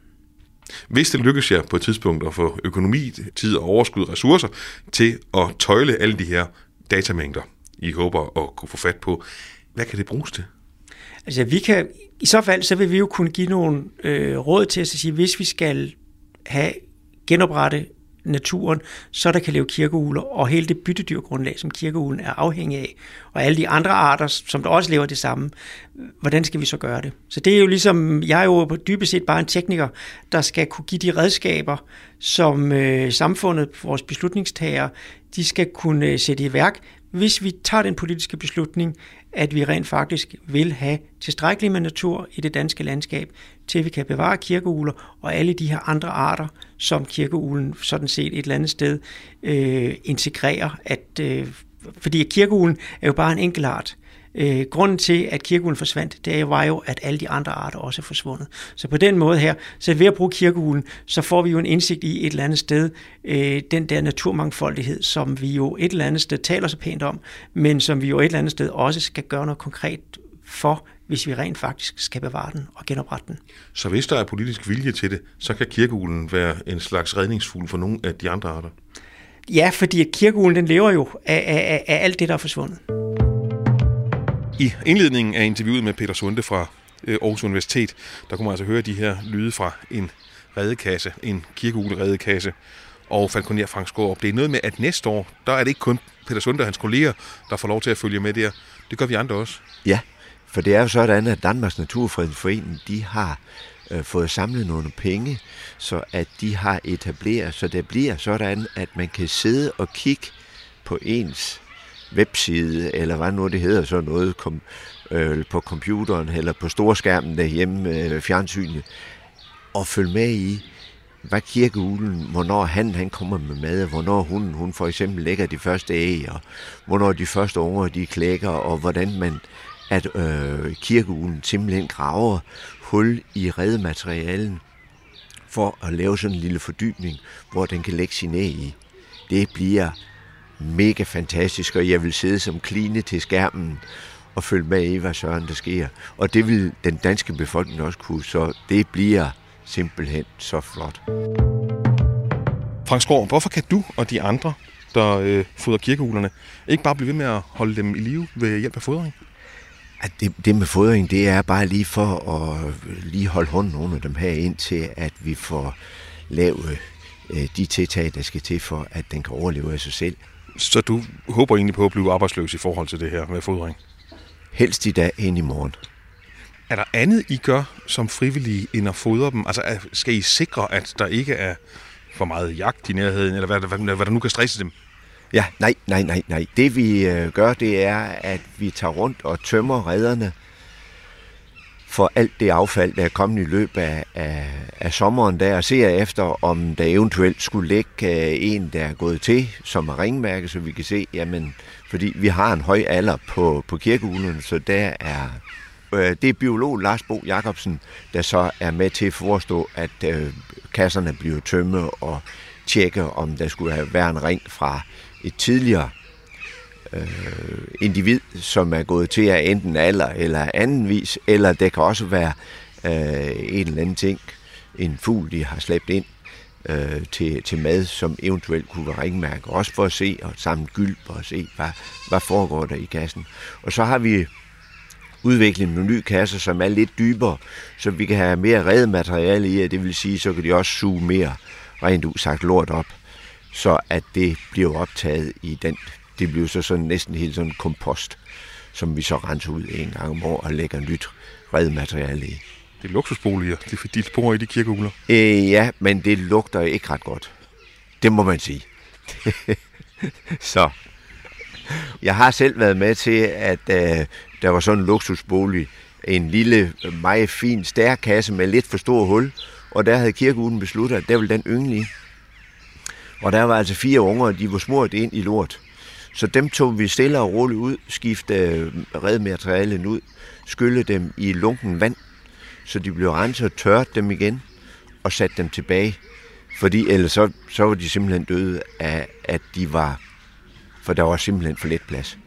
A: Hvis det lykkes jer på et tidspunkt at få økonomi, tid og overskud ressourcer til at tøjle alle de her datamængder, I håber at kunne få fat på, hvad kan det bruges til?
D: Altså vi kan, i så fald, så vil vi jo kunne give nogle øh, råd til at sige, hvis vi skal have genoprette naturen, så der kan leve kirkeugler, og hele det byttedyrgrundlag, som kirkeuglen er afhængig af, og alle de andre arter, som der også lever det samme, hvordan skal vi så gøre det? Så det er jo ligesom, jeg er jo dybest set bare en tekniker, der skal kunne give de redskaber, som øh, samfundet, vores beslutningstagere, de skal kunne øh, sætte i værk, hvis vi tager den politiske beslutning, at vi rent faktisk vil have tilstrækkeligt med natur i det danske landskab, til vi kan bevare kirkeugler og alle de her andre arter, som kirkeuglen sådan set et eller andet sted øh, integrerer. At, øh, fordi kirkeuglen er jo bare en enkelt art. Øh, grunden til, at kirkeulen forsvandt, det var jo, at alle de andre arter også er forsvundet. Så på den måde her, så ved at bruge kirkeulen, så får vi jo en indsigt i et eller andet sted, øh, den der naturmangfoldighed, som vi jo et eller andet sted taler så pænt om, men som vi jo et eller andet sted også skal gøre noget konkret for, hvis vi rent faktisk skal bevare den og genoprette den.
A: Så hvis der er politisk vilje til det, så kan kirkeulen være en slags redningsfugl for nogle af de andre arter?
D: Ja, fordi kirkeulen den lever jo af, af, af alt det, der er forsvundet.
A: I indledningen af interviewet med Peter Sunde fra øh, Aarhus Universitet, der kunne man altså høre de her lyde fra en redekasse, en kirkeugleredekasse, og Falconer Frank Skårup. Det er noget med, at næste år, der er det ikke kun Peter Sunde og hans kolleger, der får lov til at følge med der. Det gør vi andre også.
C: Ja, for det er jo sådan, at Danmarks Naturfredningsforening, de har øh, fået samlet nogle penge, så at de har etableret, så det bliver sådan, at man kan sidde og kigge på ens webside, eller hvad nu det hedder, så noget kom, øh, på computeren, eller på storskærmen derhjemme, øh, fjernsynet, og følge med i, hvad kirkeulen, hvornår han, han kommer med mad, hvornår hun, hun for eksempel lægger de første æg, og hvornår de første unger, de klækker, og hvordan man, at øh, kirkeulen simpelthen graver hul i redematerialen for at lave sådan en lille fordybning, hvor den kan lægge sin æg i. Det bliver mega fantastisk, og jeg vil sidde som kline til skærmen og følge med i, hvad søren der sker. Og det vil den danske befolkning også kunne, så det bliver simpelthen så flot.
A: Frank Skår, hvorfor kan du og de andre, der øh, fodrer kirkeuglerne, ikke bare blive ved med at holde dem i live ved hjælp af fodring?
C: At det, det med fodring, det er bare lige for at lige holde hånden under dem her, indtil at vi får lavet øh, de tiltag, der skal til for, at den kan overleve af sig selv.
A: Så du håber egentlig på at blive arbejdsløs i forhold til det her med fodring?
C: Helst i dag end i morgen.
A: Er der andet, I gør som frivillige, end at fodre dem? Altså, skal I sikre, at der ikke er for meget jagt i nærheden, eller hvad, hvad, hvad der nu kan stresse dem?
C: Ja, nej, nej, nej, nej. Det vi øh, gør, det er, at vi tager rundt og tømmer redderne for alt det affald, der er kommet i løbet af, af, af sommeren der, og ser efter, om der eventuelt skulle ligge øh, en, der er gået til, som er ringmærke, så vi kan se, jamen, fordi vi har en høj alder på, på kirkeuglerne, så der er, øh, det er biolog Lars Bo Jacobsen, der så er med til at forestå, at øh, kasserne bliver tømme og tjekke, om der skulle have været en ring fra et tidligere øh, individ, som er gået til at enten alder eller anden vis, eller det kan også være øh, en eller anden ting, en fugl, de har slæbt ind øh, til, til mad, som eventuelt kunne være ringmærke, også for at se og samle gylp og se, hvad, hvad foregår der i kassen. Og så har vi udviklet nogle nye kasser, som er lidt dybere, så vi kan have mere reddet materiale i, og det vil sige, så kan de også suge mere rent ud sagt lort op, så at det bliver optaget i den det bliver så sådan næsten helt sådan kompost, som vi så renser ud en gang om året og lægger nyt redemateriale i.
A: Det er luksusboliger, det er de bor i de kirkeugler.
C: Øh, ja, men det lugter ikke ret godt. Det må man sige. så jeg har selv været med til, at øh, der var sådan en luksusbolig, en lille, meget fin stærkasse med lidt for stor hul, og der havde kirkeuden besluttet, at der ville den yngle Og der var altså fire unger, og de var smurt ind i lort. Så dem tog vi stille og roligt ud, skiftede redmaterialen ud, skylle dem i lunken vand, så de blev renset og tørt dem igen, og satte dem tilbage. Fordi ellers så, så var de simpelthen døde af, at de var, for der var simpelthen for let plads.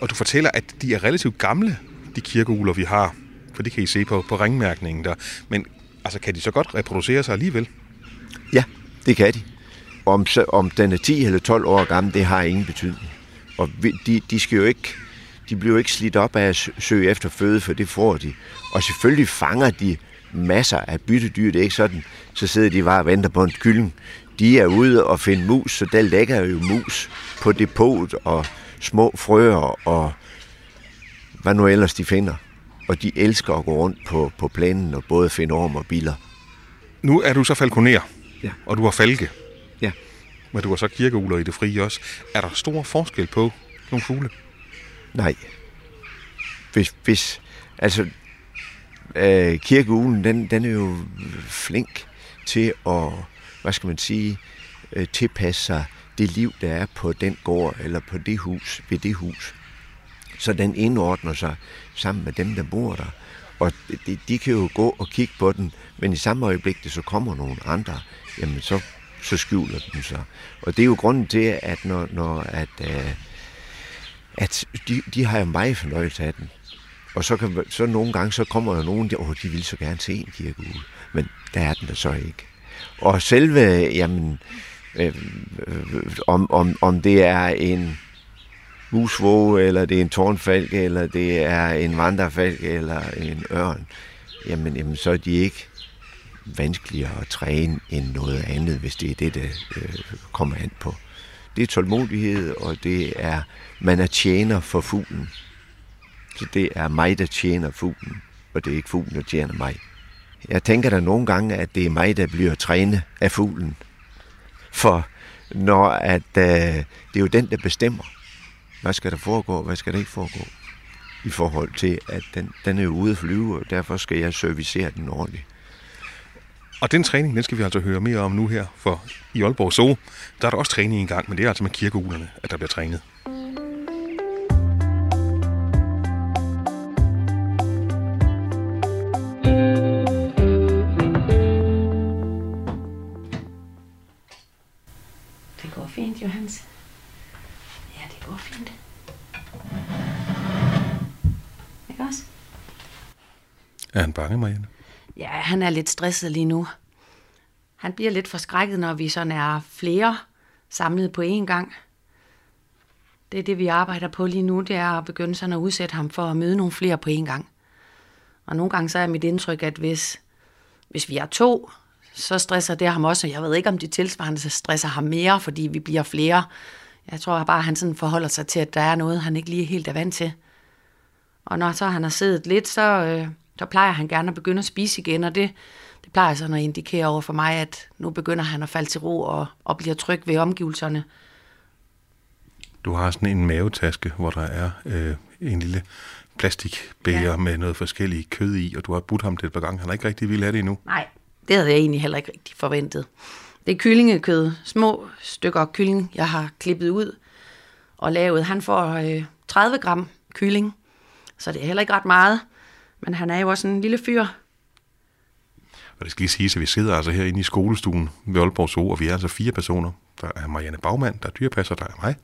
A: Og du fortæller, at de er relativt gamle, de kirkeugler, vi har. For det kan I se på, på ringmærkningen der. Men altså, kan de så godt reproducere sig alligevel?
C: Ja, det kan de. Om, om den er 10 eller 12 år gammel, det har ingen betydning. Og de, de skal jo ikke, de bliver jo ikke slidt op af at søge efter føde, for det får de. Og selvfølgelig fanger de masser af byttedyr. Det er ikke sådan, så sidder de bare og venter på en kylling. De er ude og finde mus, så der lægger jo mus på depot og små frøer og hvad nu ellers de finder. Og de elsker at gå rundt på, på planen og både finde orm og biler.
A: Nu er du så falconer,
C: ja.
A: og du har falke. Men du har så kirkeugler i det frie også. Er der stor forskel på nogle fugle?
C: Nej. Hvis, hvis altså, øh, kirkeulen, den, den er jo flink til at, hvad skal man sige, øh, tilpasse sig det liv, der er på den gård, eller på det hus, ved det hus. Så den indordner sig sammen med dem, der bor der. Og de, de kan jo gå og kigge på den, men i samme øjeblik, det så kommer nogle andre, jamen så, så skjuler den sig. Og det er jo grunden til, at når, når at, uh, at de, de har jo meget fornøjelse af den. Og så, kan, så nogle gange, så kommer der nogen, der, åh, de vil så gerne se en kirkeugle. Men der er den der så ikke. Og selve, jamen, øh, øh, om, om, om det er en musvåge, eller det er en tårnfalk, eller det er en vandrefalk, eller en ørn, jamen, jamen så er de ikke vanskeligere at træne end noget andet, hvis det er det, der øh, kommer an på. Det er tålmodighed, og det er, man er tjener for fuglen. Så det er mig, der tjener fuglen, og det er ikke fuglen, der tjener mig. Jeg tænker da nogle gange, at det er mig, der bliver trænet af fuglen. For når at, øh, det er jo den, der bestemmer, hvad skal der foregå, hvad skal der ikke foregå. I forhold til, at den, den er jo ude at flyve, og derfor skal jeg servicere den ordentligt.
A: Og den træning, den skal vi altså høre mere om nu her, for i Aalborg Zoo, der er der også træning i gang, men det er altså med kirkeuglerne, at der bliver trænet.
B: Det går fint, Johans. Ja, det går fint. Ikke også?
A: Er han bange, Marianne?
E: Ja, han er lidt stresset lige nu. Han bliver lidt forskrækket, når vi sådan er flere samlet på én gang. Det er det, vi arbejder på lige nu, det er at begynde sådan at udsætte ham for at møde nogle flere på én gang. Og nogle gange så er mit indtryk, at hvis, hvis vi er to, så stresser det ham også. Jeg ved ikke, om det tilsvarende så stresser ham mere, fordi vi bliver flere. Jeg tror bare, at han sådan forholder sig til, at der er noget, han ikke lige helt er vant til. Og når så han har siddet lidt, så, øh, så plejer han gerne at begynde at spise igen, og det, det plejer sådan at indikere over for mig, at nu begynder han at falde til ro og, og bliver tryg ved omgivelserne.
A: Du har sådan en mavetaske, hvor der er øh, en lille plastikbæger ja.
E: Ja.
A: med noget forskelligt kød i, og du har budt ham det et par gange. Han har ikke rigtig ville have det endnu.
E: Nej, det havde jeg egentlig heller ikke rigtig forventet. Det er kyllingekød, små stykker kylling, jeg har klippet ud og lavet. Han får øh, 30 gram kylling, så det er heller ikke ret meget. Men han er jo også en lille fyr.
A: Og det skal lige siges, at vi sidder altså herinde i skolestuen ved Aalborg Zoo, og vi er altså fire personer. Der er Marianne Bagmand, der er dyrepasser, der er mig.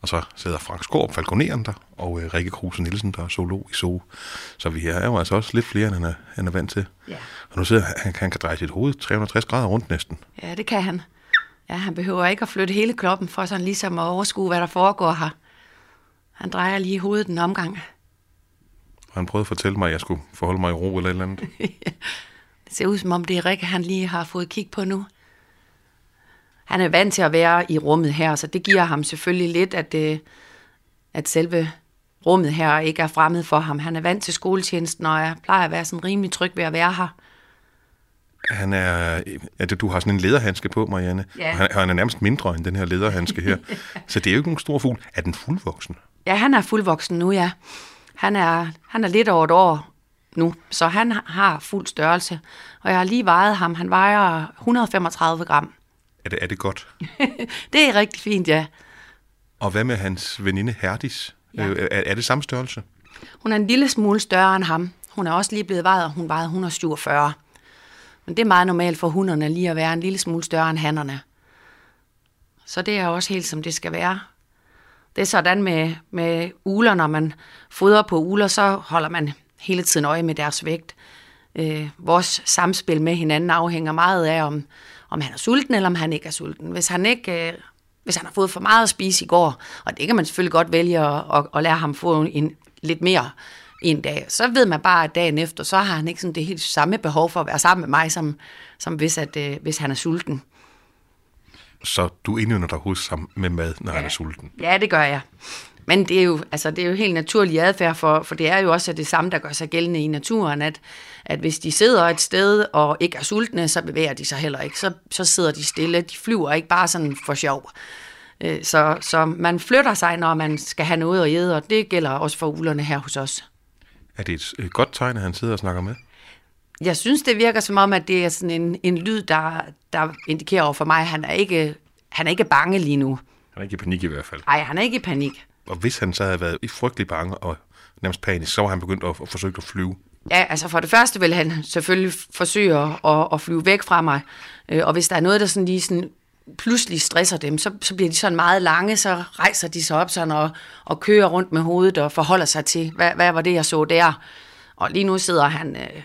A: Og så sidder Frank Skorp, falconeren der, og øh, Rikke Kruse Nielsen, der er zoolog i Zoo. Så vi er jo altså også lidt flere, end han er, han er vant til.
E: Ja.
A: Og nu sidder han, han, han kan dreje sit hoved 360 grader rundt næsten.
E: Ja, det kan han. Ja, han behøver ikke at flytte hele kroppen for sådan ligesom at overskue, hvad der foregår her. Han drejer lige hovedet en omgang.
A: Han prøvede at fortælle mig, at jeg skulle forholde mig i ro eller et eller andet.
E: Det ser ud som om, det er Rikke, han lige har fået kig på nu. Han er vant til at være i rummet her, så det giver ham selvfølgelig lidt, at, øh, at selve rummet her ikke er fremmed for ham. Han er vant til skoletjenesten, og jeg plejer at være sådan rimelig tryg ved at være her.
A: Han er, det- du har sådan en lederhandske på, Marianne.
E: Ja.
A: Og han, han er nærmest mindre end den her lederhandske her. Så det er jo ikke nogen stor fugl. Er den fuldvoksen?
E: Ja, han er fuldvoksen nu, ja. Han er, han er lidt over et år nu, så han har fuld størrelse. Og jeg har lige vejet ham. Han vejer 135 gram.
A: Er det, er det godt?
E: Det er rigtig fint, ja.
A: Og hvad med hans veninde Herdis?
E: Ja.
A: Øh, er, er det samme størrelse?
E: Hun er en lille smule større end ham. Hun er også lige blevet vejet, og hun vejede 147. Men det er meget normalt for hunderne lige at være en lille smule større end hannerne. Så det er også helt som det skal være. Det er sådan med, med uler, når man fodrer på uler, så holder man hele tiden øje med deres vægt. Øh, vores samspil med hinanden afhænger meget af, om, om han er sulten, eller om han ikke er sulten. Hvis han ikke... Øh, hvis han har fået for meget at spise i går, og det kan man selvfølgelig godt vælge at, at, at lade ham få en, lidt mere en dag, så ved man bare, at dagen efter, så har han ikke sådan det helt samme behov for at være sammen med mig, som, som hvis, at, øh, hvis han er sulten.
A: Så du indønder dig hos ham med mad, når ja. han er sulten.
E: Ja, det gør jeg. Men det er jo, altså, det er jo helt naturlig adfærd, for, for det er jo også det samme, der gør sig gældende i naturen, at, at hvis de sidder et sted og ikke er sultne, så bevæger de sig heller ikke. Så, så sidder de stille. De flyver ikke bare sådan for sjov. Øh, så, så man flytter sig, når man skal have noget at æde, og det gælder også for ulerne her hos os.
A: Er det et, et godt tegn, at han sidder og snakker med?
E: Jeg synes, det virker som om, at det er sådan en, en lyd, der, der indikerer over for mig, at han er ikke, han er ikke bange lige nu.
A: Han er ikke i panik i hvert fald.
E: Nej, han er ikke i panik.
A: Og hvis han så havde været i frygtelig bange og nærmest panisk, så var han begyndt at, at forsøge at flyve.
E: Ja, altså for det første vil han selvfølgelig forsøge at, at flyve væk fra mig. Øh, og hvis der er noget, der sådan lige sådan pludselig stresser dem, så, så bliver de sådan meget lange, så rejser de sig op sådan og, og kører rundt med hovedet og forholder sig til, hvad, hvad var det, jeg så der? Og lige nu sidder han øh,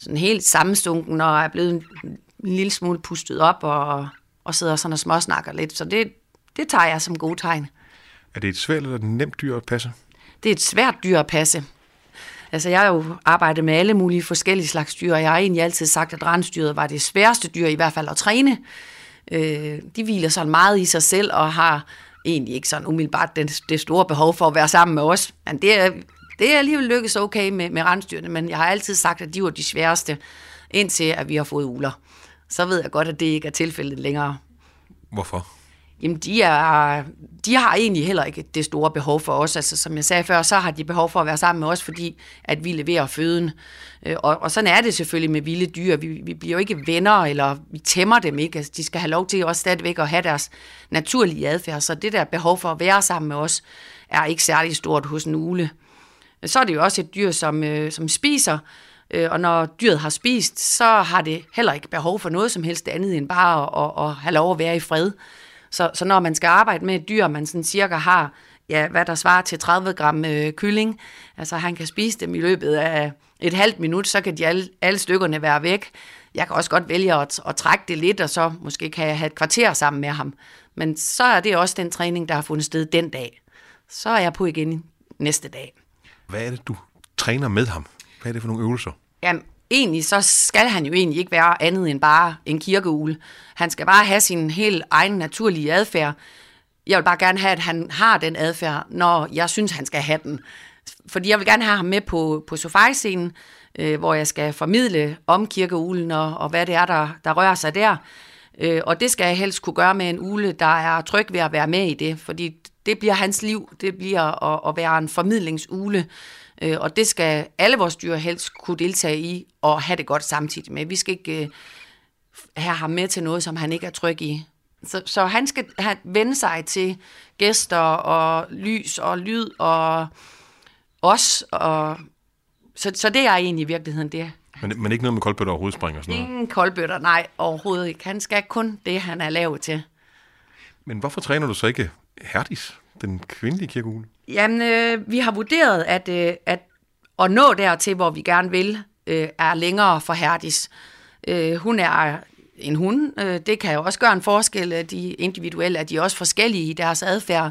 E: sådan helt sammenstunken og er blevet en, en lille smule pustet op og, og sidder sådan og småsnakker lidt. Så det, det tager jeg som god tegn.
A: Er det et svært eller et nemt dyr at passe?
E: Det er et svært dyr at passe. Altså, jeg har jo arbejdet med alle mulige forskellige slags dyr, og jeg har egentlig altid sagt, at rensdyret var det sværeste dyr, i hvert fald at træne. Øh, de hviler sådan meget i sig selv, og har egentlig ikke sådan umiddelbart det, det store behov for at være sammen med os. Men det er, det er alligevel lykkes okay med, med rensdyrene, men jeg har altid sagt, at de var de sværeste, indtil at vi har fået uler. Så ved jeg godt, at det ikke er tilfældet længere.
A: Hvorfor?
E: Jamen, de, er, de har egentlig heller ikke det store behov for os. Altså, som jeg sagde før, så har de behov for at være sammen med os, fordi at vi leverer føden. Øh, og, og sådan er det selvfølgelig med vilde dyr. Vi, vi bliver jo ikke venner, eller vi tæmmer dem ikke. Altså, de skal have lov til også stadigvæk at have deres naturlige adfærd. Så det der behov for at være sammen med os, er ikke særlig stort hos en ule. Så er det jo også et dyr, som, øh, som spiser, øh, og når dyret har spist, så har det heller ikke behov for noget som helst andet end bare at, at, at have lov at være i fred. Så, så når man skal arbejde med et dyr, man sådan cirka har, ja, hvad der svarer til 30 gram øh, kylling, altså han kan spise dem i løbet af et halvt minut, så kan de alle, alle stykkerne være væk. Jeg kan også godt vælge at, at trække det lidt, og så måske kan jeg have et kvarter sammen med ham. Men så er det også den træning, der har fundet sted den dag. Så er jeg på igen næste dag.
A: Hvad er det, du træner med ham? Hvad er det for nogle øvelser?
E: Jamen, egentlig så skal han jo egentlig ikke være andet end bare en kirkeugle. Han skal bare have sin helt egen naturlige adfærd. Jeg vil bare gerne have, at han har den adfærd, når jeg synes, han skal have den. Fordi jeg vil gerne have ham med på, på sofajscenen, øh, hvor jeg skal formidle om kirkeuglen og, og hvad det er, der, der rører sig der. Øh, og det skal jeg helst kunne gøre med en ule, der er tryg ved at være med i det, fordi det bliver hans liv, det bliver at, at være en formidlingsule, øh, og det skal alle vores dyr helst kunne deltage i og have det godt samtidig med. Vi skal ikke øh, have ham med til noget, som han ikke er tryg i. Så, så han skal have, vende sig til gæster og lys og lyd og os. Og, så, så det er egentlig i virkeligheden det.
A: Men, men ikke noget med koldbøtter og hovedspring og sådan noget?
E: Ingen koldbøtter, nej, overhovedet ikke. Han skal kun det, han er lavet til.
A: Men hvorfor træner du så ikke Herdis, den kvindelige kirkeugle?
E: Jamen, øh, vi har vurderet, at, øh, at at nå dertil, hvor vi gerne vil, øh, er længere for Herdis. Øh, hun er en hund. Øh, det kan jo også gøre en forskel, at de individuelle er de også forskellige i deres adfærd.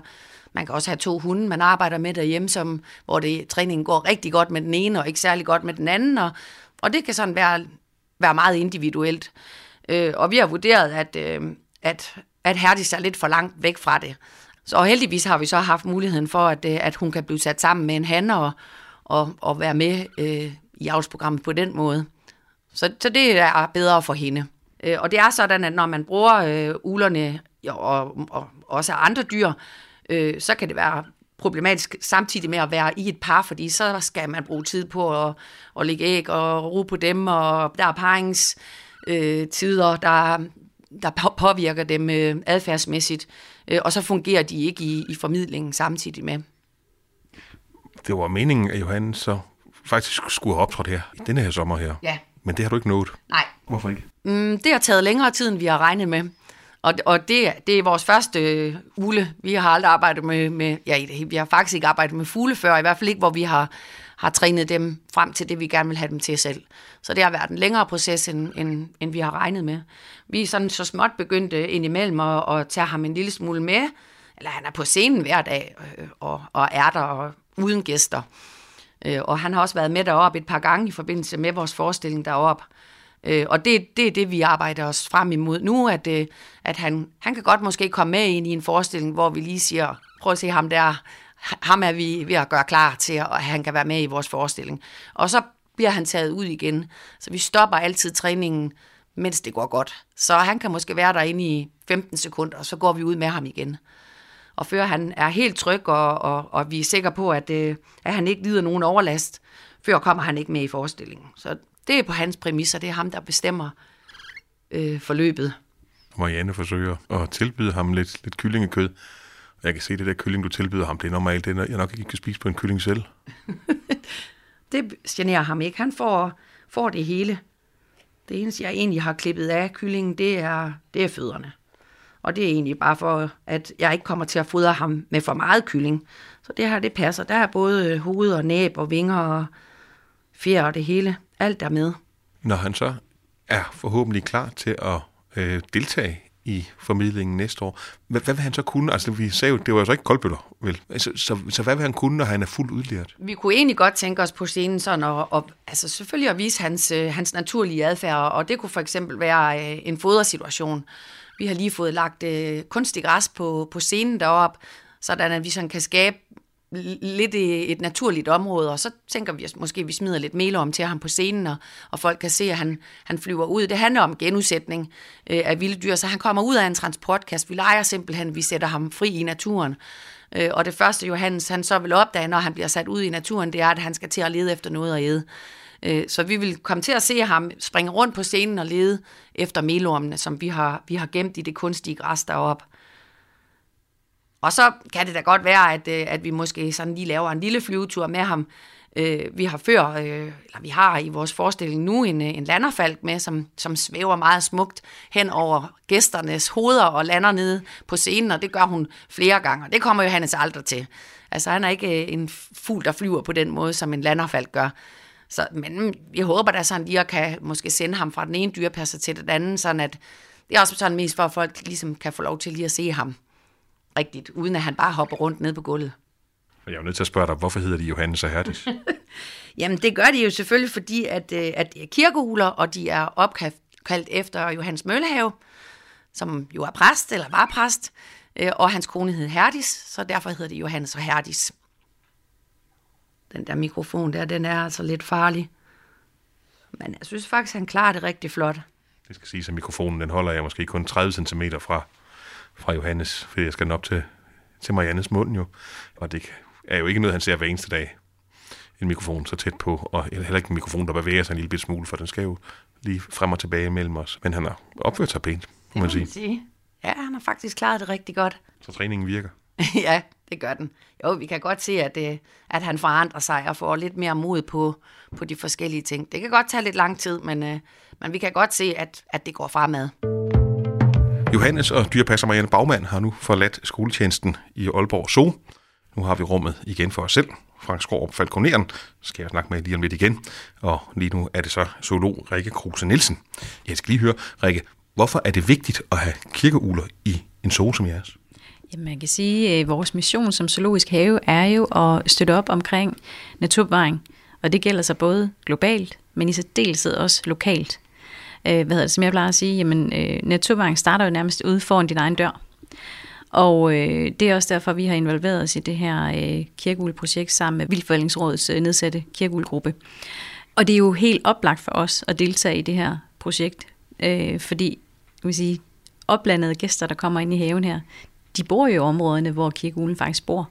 E: Man kan også have to hunde, man arbejder med derhjemme, som, hvor det, træningen går rigtig godt med den ene, og ikke særlig godt med den anden. Og, og det kan sådan være, være meget individuelt. Øh, og vi har vurderet, at, øh, at, at Herdis er lidt for langt væk fra det. Så heldigvis har vi så haft muligheden for, at, øh, at hun kan blive sat sammen med en han og, og, og være med øh, i avlsprogrammet på den måde. Så, så det er bedre for hende. Øh, og det er sådan, at når man bruger øh, ulerne og, og også andre dyr, øh, så kan det være problematisk samtidig med at være i et par, fordi så skal man bruge tid på at, at lægge æg og ro på dem, og der er paringstider, øh, der, der påvirker dem øh, adfærdsmæssigt, øh, og så fungerer de ikke i, i formidlingen samtidig med.
A: Det var meningen, at Johan så faktisk skulle have optrådt her, i denne her sommer her.
E: Ja.
A: Men det har du ikke nået.
E: Nej.
A: Hvorfor ikke?
E: Mm, det har taget længere tid, end vi har regnet med. Og, og det, det er vores første øh, ule. Vi har aldrig arbejdet med, med, ja, vi har faktisk ikke arbejdet med fugle før, i hvert fald ikke, hvor vi har, har trænet dem frem til det, vi gerne vil have dem til selv. Så det har været en længere proces, end, end, end vi har regnet med. Vi er sådan så småt begyndt øh, indimellem at, at tage ham en lille smule med, eller han er på scenen hver dag øh, og, og er der og uden gæster. Øh, og han har også været med deroppe et par gange i forbindelse med vores forestilling deroppe. Øh, og det, det er det, vi arbejder os frem imod nu, at, øh, at han, han kan godt måske komme med ind i en forestilling, hvor vi lige siger, prøv at se ham der, ham er vi ved at gøre klar til, at han kan være med i vores forestilling. Og så bliver han taget ud igen. Så vi stopper altid træningen, mens det går godt. Så han kan måske være derinde i 15 sekunder, og så går vi ud med ham igen. og før han er helt tryg, og, og, og vi er sikre på, at, øh, at han ikke lider nogen overlast, før kommer han ikke med i forestillingen. Så det er på hans præmisser, det er ham, der bestemmer øh, forløbet.
A: Marianne forsøger at tilbyde ham lidt, lidt kyllingekød. Jeg kan se, det der kylling, du tilbyder ham, det er normalt, det er, jeg nok ikke kan spise på en kylling selv.
E: det generer ham ikke. Han får, får det hele. Det eneste, jeg egentlig har klippet af kyllingen, det er, det er fødderne. Og det er egentlig bare for, at jeg ikke kommer til at fodre ham med for meget kylling. Så det her, det passer. Der er både hoved og næb og vinger og fjer og det hele. Alt der med.
A: Når han så er forhåbentlig klar til at øh, deltage i formidlingen næste år. Hvad, hvad vil han så kunne? Altså, vi sagde jo, det var altså ikke koldbøller, vel? Altså, så, så hvad vil han kunne, når han er fuldt udlært?
E: Vi kunne egentlig godt tænke os på scenen sådan, og, og altså selvfølgelig at vise hans, øh, hans naturlige adfærd, og det kunne for eksempel være øh, en fodersituation. Vi har lige fået lagt øh, kunstig græs på, på scenen deroppe, sådan at vi sådan kan skabe lidt i et naturligt område, og så tænker vi, at måske vi smider lidt mel om til ham på scenen, og, og folk kan se, at han, han flyver ud. Det handler om genudsætning øh, af vilde dyr, så han kommer ud af en transportkast. Vi leger simpelthen, vi sætter ham fri i naturen. Øh, og det første, Johannes han så vil opdage, når han bliver sat ud i naturen, det er, at han skal til at lede efter noget at æde. Øh, så vi vil komme til at se ham springe rundt på scenen og lede efter melormene, som vi har, vi har gemt i det kunstige græs deroppe. Og så kan det da godt være, at, øh, at vi måske sådan lige laver en lille flyvetur med ham. Øh, vi har før, øh, eller vi har i vores forestilling nu en, øh, en landerfalk med, som, som svæver meget smukt hen over gæsternes hoveder og lander nede på scenen, og det gør hun flere gange, og det kommer jo Hannes aldrig til. Altså han er ikke øh, en fugl, der flyver på den måde, som en landerfalk gør. Så, men jeg håber da sådan lige at kan måske sende ham fra den ene dyrepasser til den anden, sådan at det er også sådan mest for, at folk ligesom kan få lov til lige at se ham rigtigt, uden at han bare hopper rundt ned på gulvet.
A: Jeg er jo nødt til at spørge dig, hvorfor hedder de Johannes og Herdis?
E: Jamen, det gør de jo selvfølgelig, fordi at, øh, at det er kirkehuler, og de er opkaldt efter Johannes Møllehave, som jo er præst, eller var præst, øh, og hans kone hed Herdis, så derfor hedder det Johannes og Herdis. Den der mikrofon der, den er altså lidt farlig. Men jeg synes faktisk, han klarer det rigtig flot.
A: Det skal sige, at mikrofonen den holder jeg måske kun 30 cm fra fra Johannes, fordi jeg skal den op til, til Mariannes mund jo. Og det er jo ikke noget, han ser hver eneste dag. En mikrofon så tæt på, og heller ikke en mikrofon, der bevæger sig en lille smule, for den skal jo lige frem og tilbage mellem os. Men han har opført sig pænt, må man sige.
E: sige. Ja, han har faktisk klaret det rigtig godt.
A: Så træningen virker?
E: ja, det gør den. Jo, vi kan godt se, at, det, øh, at han forandrer sig og får lidt mere mod på, på de forskellige ting. Det kan godt tage lidt lang tid, men, øh, men vi kan godt se, at, at det går fremad.
A: Johannes og dyrepasser Marianne Bagmand har nu forladt skoletjenesten i Aalborg Zoo. Nu har vi rummet igen for os selv. Frank Skårup Falkoneren skal jeg snakke med lige om lidt igen. Og lige nu er det så zoolog Rikke Kruse Nielsen. Jeg skal lige høre, Rikke, hvorfor er det vigtigt at have kirkeuler i en zoo som jeres?
B: Jamen, man kan sige, at vores mission som zoologisk have er jo at støtte op omkring naturbevaring. Og det gælder så både globalt, men i særdeleshed også lokalt øh, hvad hedder det, som jeg plejer at sige, jamen øh, naturbank starter jo nærmest ude foran din egen dør. Og øh, det er også derfor, vi har involveret os i det her øh, kirkeuleprojekt sammen med Vildforvaltningsrådets øh, nedsatte kirkeulegruppe. Og det er jo helt oplagt for os at deltage i det her projekt, øh, fordi vil sige, oplandede gæster, der kommer ind i haven her, de bor jo i områderne, hvor kirkeulen faktisk bor.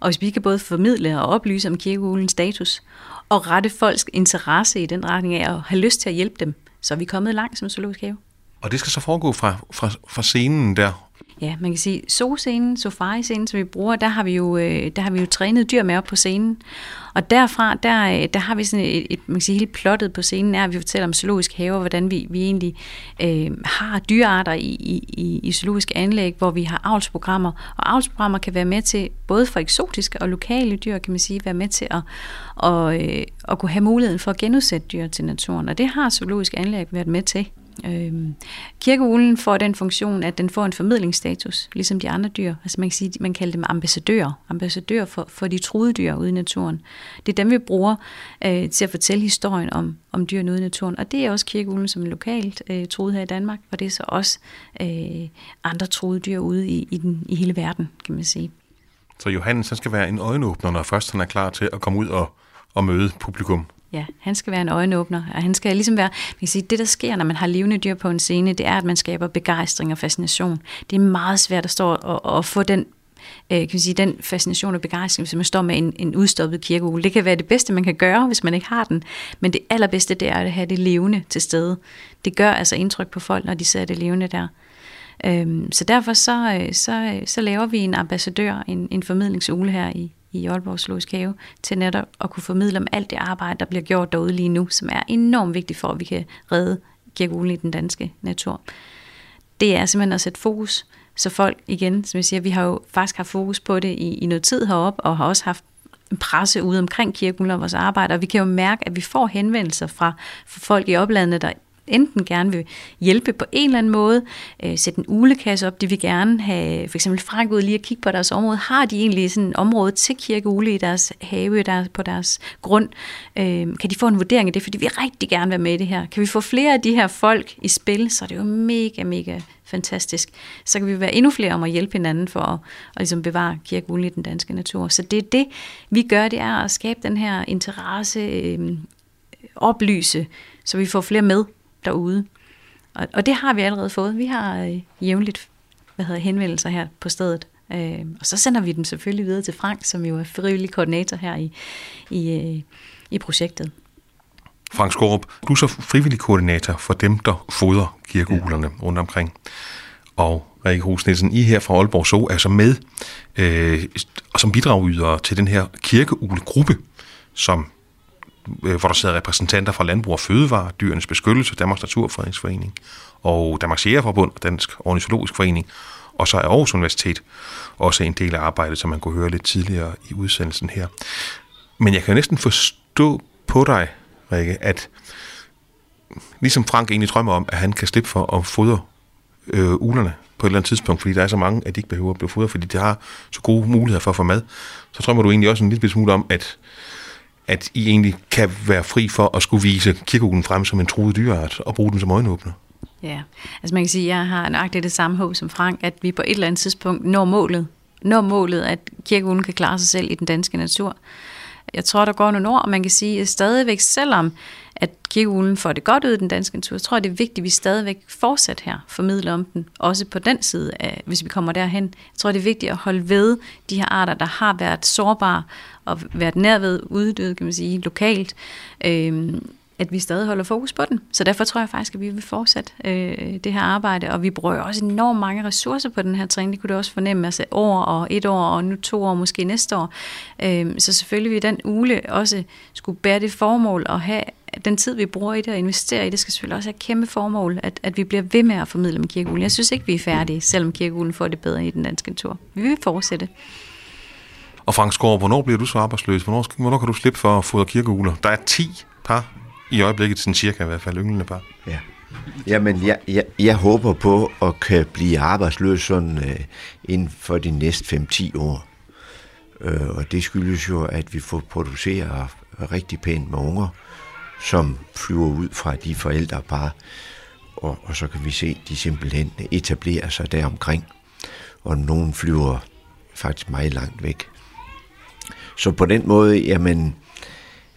B: Og hvis vi kan både formidle og oplyse om kirkeulens status, og rette folks interesse i den retning af at have lyst til at hjælpe dem, så er vi kommet langt som zoologisk have.
A: Og det skal så foregå fra, fra, fra scenen der?
B: Ja, man kan sige, zoo-scenen, safari-scenen, som vi bruger, der har vi jo, øh, der har vi jo trænet dyr med op på scenen. Og derfra, der, øh, der har vi sådan et, et man kan sige, helt plottet på scenen, er, at vi fortæller om zoologisk haver, hvordan vi, vi egentlig øh, har dyrearter i, i, i zoologiske anlæg, hvor vi har avlsprogrammer. Og avlsprogrammer kan være med til, både for eksotiske og lokale dyr, kan man sige, være med til at, og, øh, at kunne have muligheden for at genudsætte dyr til naturen. Og det har zoologisk anlæg været med til. Øh, kirkeulen får den funktion, at den får en formidlingsstatus, ligesom de andre dyr. Altså man kan sige, man kalder dem ambassadører. Ambassadører for, for de truede dyr ude i naturen. Det er dem, vi bruger øh, til at fortælle historien om, om dyrene ude i naturen. Og det er også kirkeulen som er lokalt øh, truet her i Danmark, og det er så også øh, andre truede dyr ude i, i, den, i hele verden, kan man sige.
A: Så Johannes han skal være en øjenåbner, når først han er klar til at komme ud og, og møde publikum?
B: Ja, han skal være en øjenåbner, og han skal ligesom være, man kan sige, det der sker, når man har levende dyr på en scene, det er, at man skaber begejstring og fascination. Det er meget svært at stå og, og få den øh, kan man sige, den fascination og begejstring, hvis man står med en, en udstoppet kirkeugle. Det kan være det bedste, man kan gøre, hvis man ikke har den. Men det allerbedste, det er at have det levende til stede. Det gør altså indtryk på folk, når de ser det levende der. Øhm, så derfor så, øh, så, øh, så laver vi en ambassadør, en, en formidlingsugle her i, i Aalborg Zoologisk Have, til netop at kunne formidle om alt det arbejde, der bliver gjort derude lige nu, som er enormt vigtigt for, at vi kan redde kirkeulen i den danske natur. Det er simpelthen at sætte fokus, så folk igen, som jeg siger, vi har jo faktisk haft fokus på det i, i noget tid heroppe, og har også haft en presse ude omkring kirkeulen og vores arbejde, og vi kan jo mærke, at vi får henvendelser fra, fra folk i oplandet, der enten gerne vil hjælpe på en eller anden måde, øh, sætte en ulekasse op, de vil gerne have for eksempel Frank ud lige at kigge på deres område. Har de egentlig sådan et område til kirkeule i deres have, der, på deres grund? Øh, kan de få en vurdering af det? Fordi vi rigtig gerne være med i det her. Kan vi få flere af de her folk i spil, så er det jo mega, mega fantastisk. Så kan vi være endnu flere om at hjælpe hinanden for at, at ligesom bevare kirkeulen i den danske natur. Så det er det, vi gør, det er at skabe den her interesse, øh, oplyse, så vi får flere med derude. Og, og det har vi allerede fået. Vi har øh, jævnligt hvad hedder, henvendelser her på stedet. Øh, og så sender vi dem selvfølgelig videre til Frank, som jo er frivillig koordinator her i, i, øh, i projektet.
A: Frank Skorup, du er så frivillig koordinator for dem, der fodrer kirkeuglerne ja. rundt omkring. Og Rikke Hus Nielsen, I her fra Aalborg Så er så med øh, som bidragyder til den her kirkeuglegruppe, som Øh, hvor der sidder repræsentanter fra Landbrug og Fødevare, Dyrenes Beskyttelse, Danmarks Naturfredningsforening og Danmarks Jægerforbund og Dansk Ornitologisk Forening. Og så er Aarhus Universitet også en del af arbejdet, som man kunne høre lidt tidligere i udsendelsen her. Men jeg kan næsten forstå på dig, Rikke, at ligesom Frank egentlig drømmer om, at han kan slippe for at fodre øh, ulerne på et eller andet tidspunkt, fordi der er så mange, at de ikke behøver at blive fodret, fordi de har så gode muligheder for at få mad, så drømmer du egentlig også en lille smule om, at at I egentlig kan være fri for at skulle vise kirkeuglen frem som en truet dyreart og bruge den som øjenåbner.
B: Ja, altså man kan sige, at jeg har nøjagtigt det samme håb som Frank, at vi på et eller andet tidspunkt når målet. Når målet, at kirkeuglen kan klare sig selv i den danske natur. Jeg tror, der går nogle år, og man kan sige, at stadigvæk, selvom at kirkeulen får det godt ud i den danske natur, jeg tror, det er vigtigt, at vi stadigvæk fortsat her formidler om den, også på den side, af, hvis vi kommer derhen. Jeg tror, det er vigtigt at holde ved de her arter, der har været sårbare og været nærved uddøde, kan man sige, lokalt. Øhm, at vi stadig holder fokus på den. Så derfor tror jeg faktisk, at vi vil fortsætte øh, det her arbejde, og vi bruger også enormt mange ressourcer på den her træning. Det kunne du også fornemme, altså år og et år, og nu to år, måske næste år. Øh, så selvfølgelig vil den ule også skulle bære det formål at have den tid, vi bruger i det og investerer i det, skal selvfølgelig også have kæmpe formål, at, at vi bliver ved med at formidle med kirkeulen. Jeg synes ikke, vi er færdige, selvom kirkeulen får det bedre i den danske tur. Vi vil fortsætte.
A: Og Frank Skår, hvornår bliver du så arbejdsløs? Hvornår, hvornår kan du slippe for at fodre kirkeuler? Der er 10 par i øjeblikket, sådan cirka i hvert fald, ynglende par.
C: Ja. Jamen, jeg, jeg, jeg håber på at kan blive arbejdsløs sådan øh, inden for de næste 5-10 år. Øh, og det skyldes jo, at vi får produceret rigtig pænt med unger, som flyver ud fra de forældrepar, og, og så kan vi se, at de simpelthen etablerer sig deromkring. Og nogen flyver faktisk meget langt væk. Så på den måde, jamen,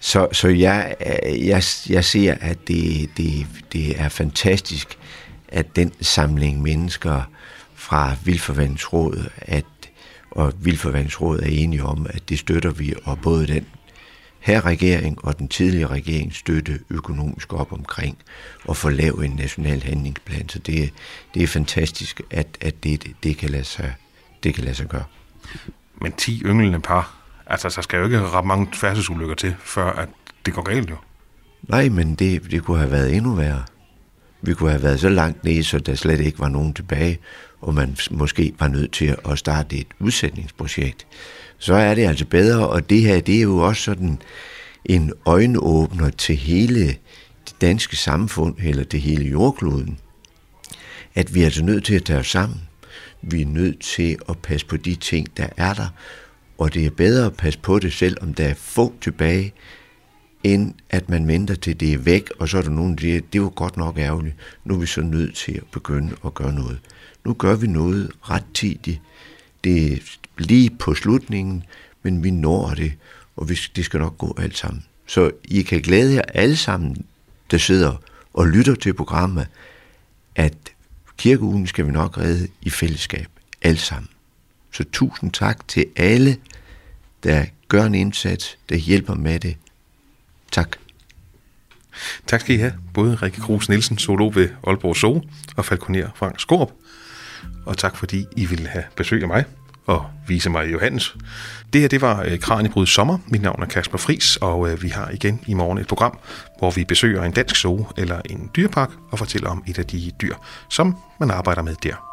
C: så, så jeg, jeg, jeg ser, at det, det, det er fantastisk, at den samling mennesker fra Vildforvandsrådet, at, og Vildforvandsrådet er enige om, at det støtter vi, og både den her regering og den tidligere regering støtte økonomisk op omkring og få lavet en national handlingsplan. Så det, det er fantastisk, at, at det, det, kan lade sig, det kan lade sig gøre.
A: Men 10 ynglende par, Altså, der skal jo ikke ret mange færdselsulykker til, før at det går galt jo.
C: Nej, men det, det kunne have været endnu værre. Vi kunne have været så langt nede, så der slet ikke var nogen tilbage, og man måske var nødt til at starte et udsætningsprojekt. Så er det altså bedre, og det her, det er jo også sådan en øjenåbner til hele det danske samfund, eller det hele jordkloden, at vi er altså nødt til at tage os sammen. Vi er nødt til at passe på de ting, der er der, og det er bedre at passe på det selv, om der er få tilbage, end at man venter til det er væk, og så er der nogen, der siger, det var godt nok ærgerligt, nu er vi så nødt til at begynde at gøre noget. Nu gør vi noget ret tidigt. Det er lige på slutningen, men vi når det, og vi, det skal nok gå alt sammen. Så I kan glæde jer alle sammen, der sidder og lytter til programmet, at kirkeugen skal vi nok redde i fællesskab, alle sammen. Så tusind tak til alle, der gør en indsats, der hjælper med det. Tak.
A: Tak skal I have, både Rikke Kruse Nielsen, zoolog ved Aalborg Zoo, og falconer Frank Skorp. Og tak fordi I ville have besøg af mig og vise mig Johannes. Det her, det var øh, Kranjebryd Sommer. Mit navn er Kasper Fris, og øh, vi har igen i morgen et program, hvor vi besøger en dansk zoo eller en dyrepark og fortæller om et af de dyr, som man arbejder med der.